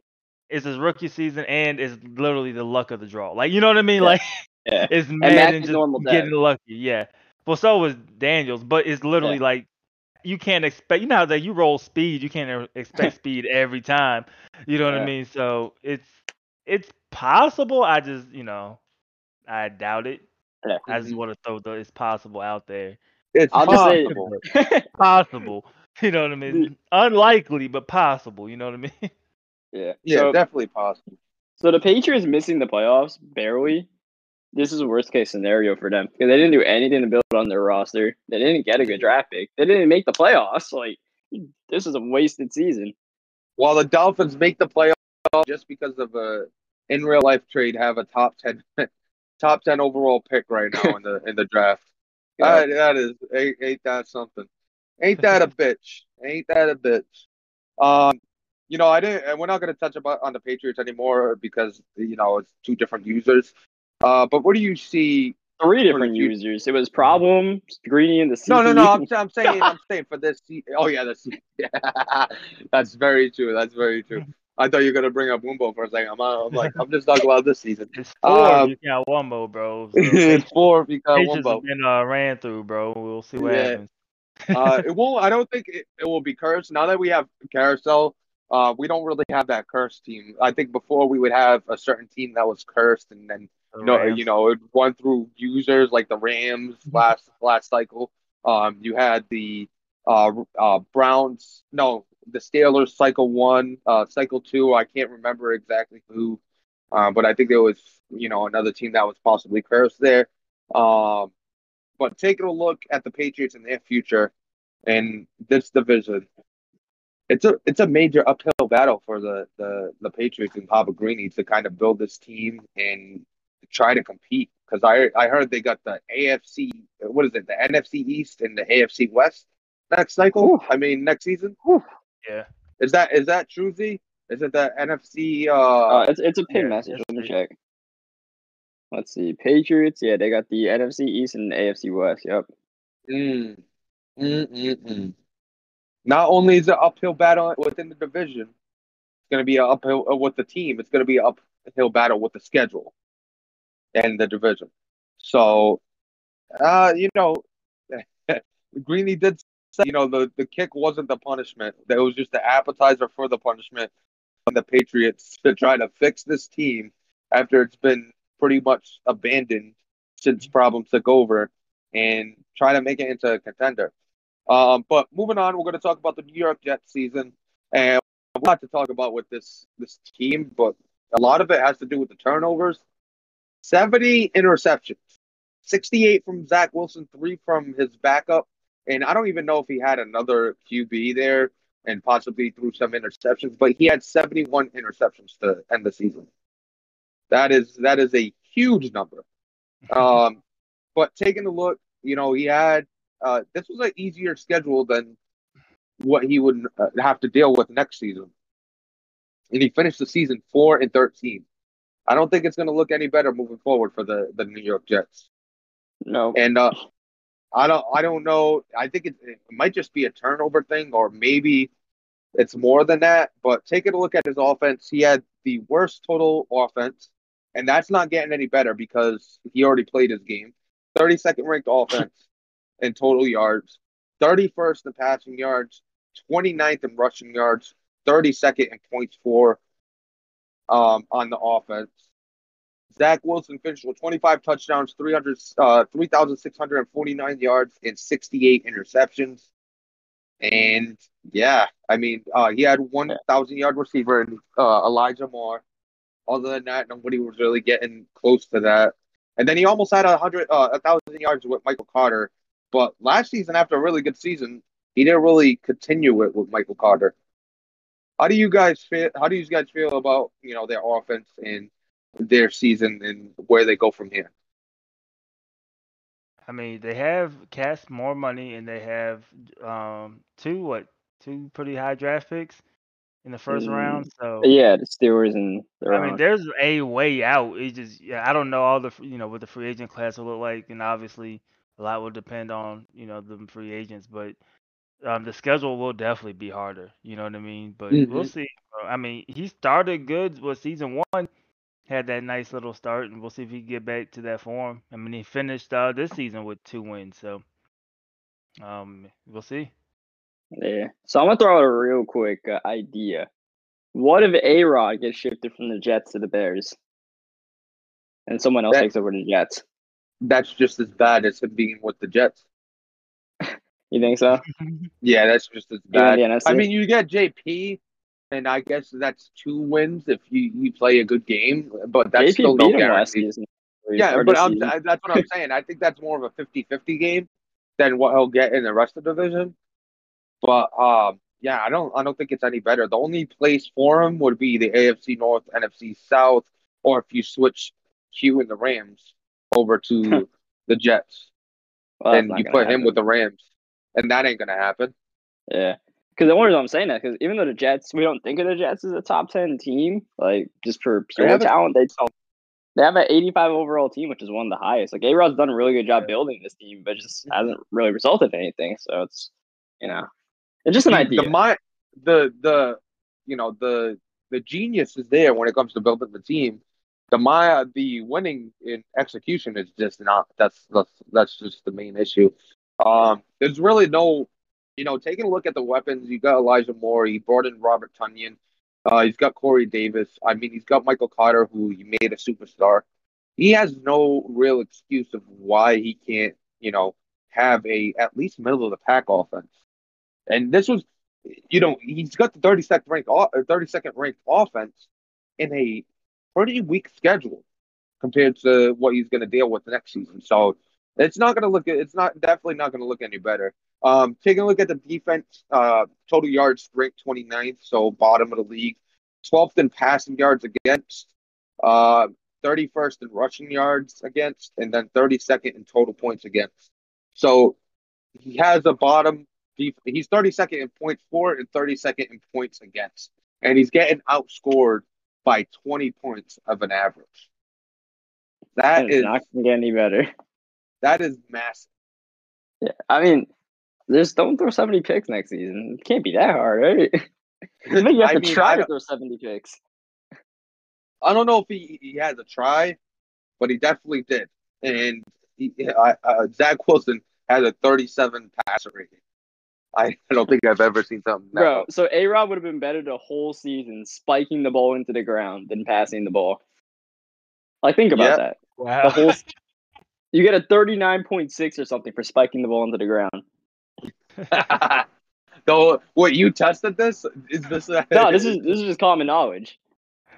it's his rookie season and it's literally the luck of the draw. Like you know what I mean? Yeah. Like Yeah. it's Madden is just getting lucky. Yeah. Well, so was Daniels, but it's literally Yeah. like you can't expect. You know how that you roll speed, you can't expect speed every time. You know what I mean? So it's it's possible. I just you know I doubt it. I just want to throw the it's possible out there. It's I'll just say- possible. Possible. You know what I mean? Unlikely, but possible. You know what I mean? yeah. Yeah, So, definitely possible. so the Patriots missing the playoffs barely. This is a worst case scenario for them because they didn't do anything to build on their roster. They didn't get a good draft pick. They didn't make the playoffs. Like this is a wasted season. While the Dolphins make the playoffs just because of a in real life trade, have a top ten top ten overall pick right now in the in the draft. Yeah. That, that is ain't, ain't that something? Ain't that a bitch? Ain't that a bitch? Um, you know, I didn't. and We're not going to touch about on the Patriots anymore because you know it's two different users. Uh, but what do you see? Three different users. It was problem, Greeny, and the scene. No, no, no. I'm, I'm saying, I'm saying for this. Oh yeah, that's yeah. that's very true. That's very true. I thought you were gonna bring up Wumbo for a second. I'm, I'm like, I'm just talking about this season. It's four. Um, you got more, bro. So it's four if you got Wumbo. been uh, ran through, bro. We'll see what Yeah. happens. uh, it won't. I don't think it, it will be cursed. Now that we have carousel, uh, we don't really have that cursed team. I think before we would have a certain team that was cursed, and then The no, Rams. you know, it run through users like the Rams last last cycle. Um, you had the uh uh Browns, no, the Steelers cycle one, uh cycle two. I can't remember exactly who, uh, but I think there was you know another team that was possibly cursed there. Um, but taking a look at the Patriots and their future in this division, it's a it's a major uphill battle for the the the Patriots and Papa Greeny to kind of build this team and try to compete. Because I I heard they got the AFC, what is it, the NFC East and the AFC West next cycle. I mean next season. Yeah. Is that is that true? Z? Is it the NFC? Uh, Uh, it's it's a pin yeah, message. Let me check. Let's see. Patriots. Yeah, they got the NFC East and the AFC West. Yep. Mm. Not only is it uphill battle within the division, it's going to be an uphill uh, with the team. It's going to be an uphill battle with the schedule and the division. So, uh, you know, Greeny did say, you know, the, the kick wasn't the punishment. That was just the appetizer for the punishment on the Patriots to try to fix this team after it's been pretty much abandoned since problems took over and try to make it into a contender. Um, but moving on, we're going to talk about the New York Jets season, and a lot to talk about with this this team, but a lot of it has to do with the turnovers. Seventy interceptions, sixty-eight from Zach Wilson, three from his backup, and I don't even know if he had another QB there and possibly threw some interceptions, but he had seventy-one interceptions to end the season. That is that is a huge number. Um, but taking a look, you know, he had uh, this was an easier schedule than what he would uh, have to deal with next season. And he finished the season four and thirteen. I don't think it's going to look any better moving forward for the the New York Jets. No. And uh, I don't I don't know. I think it, it might just be a turnover thing, or maybe it's more than that. But taking a look at his offense, he had the worst total offense, and that's not getting any better because he already played his game. 32nd ranked offense in total yards, 31st in passing yards, 29th in rushing yards, 32nd in points for um, on the offense. Zach Wilson finished with 25 touchdowns, 300, uh, 3,649 yards, and 68 interceptions. And yeah, I mean, uh, he had 1,000 yard receiver in uh, Elijah Moore. Other than that, nobody was really getting close to that. And then he almost had a hundred, uh, a thousand yards with Michael Carter. But last season, after a really good season, he didn't really continue it with Michael Carter. How do you guys feel? How do you guys feel about you know their offense and their season and where they go from here? I mean, they have cast more money and they have um two what two pretty high draft picks in the first Mm, round. So Yeah, the Steelers and the I mean, there's a way out. It just yeah, I don't know all the you know what the free agent class will look like, and obviously a lot will depend on you know the free agents, but um, the schedule will definitely be harder. You know what I mean? But we'll Mhm. see. I mean, he started good with season one, had that nice little start, and we'll see if he can get back to that form. I mean, he finished uh, this season with two wins, so um, we'll see. Yeah. So I'm gonna throw out a real quick uh, idea. What if A Rod gets shifted from the Jets to the Bears, and someone else That- takes over the Jets? That's just as bad as him being with the Jets. You think so? Yeah, that's just as bad. the I mean, you get JP, and I guess that's two wins if you, you play a good game, but that's JP still no guarantee. Yeah, but I'm. I, that's what I'm saying. I think that's more of a 50-50 game than what he'll get in the rest of the division. But um, yeah, I don't I don't think it's any better. The only place for him would be the AFC North, NFC South, or if you switch Q and the Rams over to the Jets, Well, and you put him with the Rams, and that ain't gonna happen. Yeah. Because the only reason I'm saying that, because even though the Jets, we don't think of the Jets as a top 10 team, like just for pure have a- talent, they they have an 85 overall team, which is one of the highest. Like A Rod's done a really good job building this team, but just hasn't really resulted in anything. So it's, you know, it's just an idea. The mi- the the you know the the genius is there when it comes to building the team. The Maya the winning in execution is just not. That's that's that's just the main issue. Um, there's really no, you know, taking a look at the weapons. You got Elijah Moore. He brought in Robert Tonyan. Uh, he's got Corey Davis. I mean, he's got Michael Carter, who he made a superstar. He has no real excuse of why he can't, you know, have a at least middle of the pack offense. And this was, you know, he's got the 32nd ranked, 32nd ranked offense in a pretty weak schedule compared to what he's going to deal with next season. So it's not going to look, it's not definitely not going to look any better. Um, taking a look at the defense, uh, total yards ranked 29th, so bottom of the league. 12th in passing yards against, uh, 31st in rushing yards against, and then 32nd in total points against. So he has a bottom. def- He's 32nd in points for and 32nd in points against, and he's getting outscored by 20 points of an average. That it's is not gonna get any better. that is massive. Yeah. I mean, just don't throw 70 picks next season. It can't be that hard, right? I think you have I to mean, try to throw 70 picks. I don't know if he, he has a try, but he definitely did. And he, I, uh, Zach Wilson has a 37 passer rating. I, I don't think I've ever seen something that Bro, low. so A Rod would have been better the whole season spiking the ball into the ground than passing the ball. Like think about Yeah. that. Wow. The whole you get a thirty nine point six or something for spiking the ball into the ground. so, what you tested this? Is this? A, No, this is this is just common knowledge.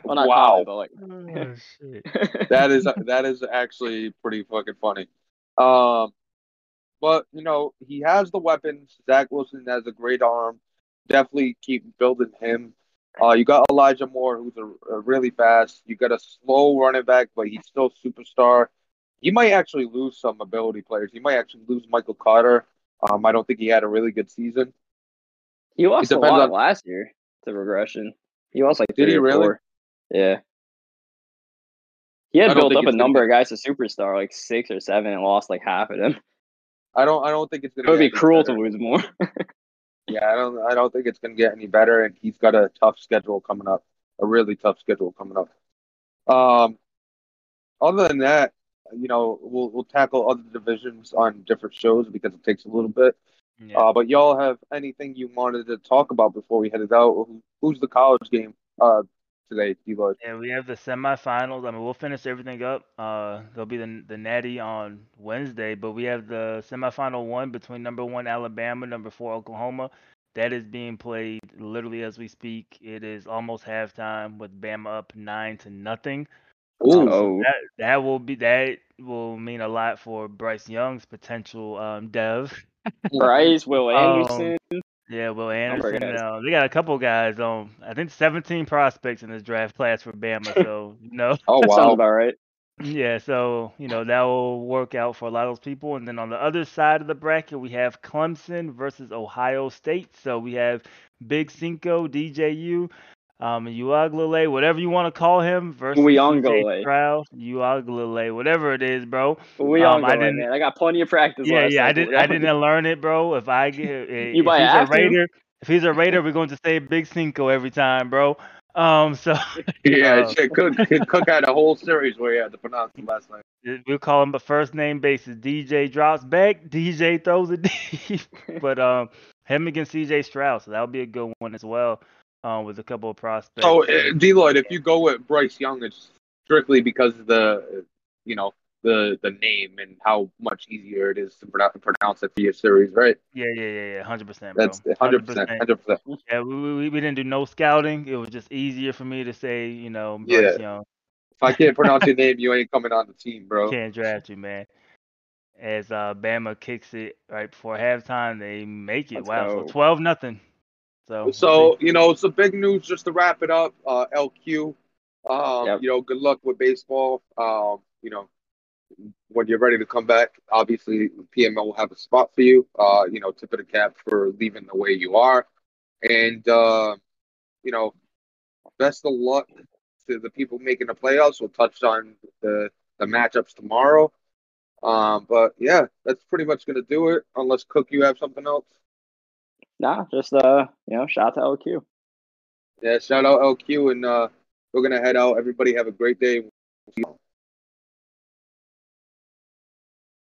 Well, not Wow. common, but like oh, shit. that is that is actually pretty fucking funny. Um, but you know he has the weapons. Zach Wilson has a great arm. Definitely keep building him. Uh, you got Elijah Moore, who's a, a really fast. You got a slow running back, but he's still superstar. You might actually lose some ability players. You might actually lose Michael Carter. Um, I don't think he had a really good season. he lost a lot on- last year to regression. He lost like Did three he or really? four. Yeah. He had built up a number of guys to superstar, like six or seven, and lost like half of them. I don't. I don't think it's gonna. would be cruel better. to lose more. Yeah, I don't. I don't think it's gonna get any better, and he's got a tough schedule coming up. A really tough schedule coming up. Um, other than that, you know, we'll we'll tackle other divisions on different shows because it takes a little bit. Yeah. Uh, but y'all have anything you wanted to talk about before we headed out? Who's the college game uh today, D-Lloyd? Yeah, we have the semifinals. I mean, we'll finish everything up. Uh, there'll be the the Natty on Wednesday, but we have the semifinal one between number one Alabama, number four Oklahoma. That is being played literally as we speak. It is almost halftime with Bama up nine to nothing. Ooh, Oh. That that will be that will mean a lot for Bryce Young's potential um, dev. Bryce, Will Um, Anderson. Yeah, Will Anderson. Uh, they got a couple guys on. I think 17 prospects in this draft class for Bama. So you know. oh wow. about right. Yeah, so you know that will work out for a lot of those people. And then on the other side of the bracket, we have Clemson versus Ohio State. So we have Big Cinco, DJU, um, Uaglele, whatever you want to call him, versus Uyunglele. CJ Stroud, Uaglele, whatever it is, bro. We Um, I go, didn't- man. I got plenty of practice. Yeah, yeah, I didn't, I didn't learn it, bro. If I get, if You might he's a. Raider, if he's a Raider, we're going to say Big Cinco every time, bro. Um, so Yeah, Uh, shit. Cook Cook had a whole series where he had to pronounce him last night. we'll call him a first name basis. DJ drops back, DJ throws it deep. but um, him against CJ Stroud, so that'll be a good one as well. Um, with a couple of prospects. Oh, uh, D-Lloyd, if you go with Bryce Young, it's strictly because of the, you know, the the name and how much easier it is to pronounce, pronounce it for your series, right? yeah, yeah, yeah, yeah, hundred percent. That's 100%. 100%. Yeah, we, we we didn't do no scouting. It was just easier for me to say, you know, Bryce Yeah. Young. If I can't pronounce your name, you ain't coming on the team, bro. Can't draft you, man. As uh, Bama kicks it right before halftime, they make it. Let's wow, go. so twelve nothing. So So, you know, some big news just to wrap it up. Uh, LQ, um, Yep. you know, good luck with baseball. Um, you know, when you're ready to come back, obviously PML will have a spot for you. Uh, you know, tip of the cap for leaving the way you are. And, uh, you know, best of luck to the people making the playoffs. We'll touch on the, the matchups tomorrow. Um, but yeah, that's pretty much going to do it. Unless Cook, you have something else. Nah, just uh, you know, shout out to LQ. Yeah, shout out LQ, and uh, we're gonna head out. Everybody have a great day.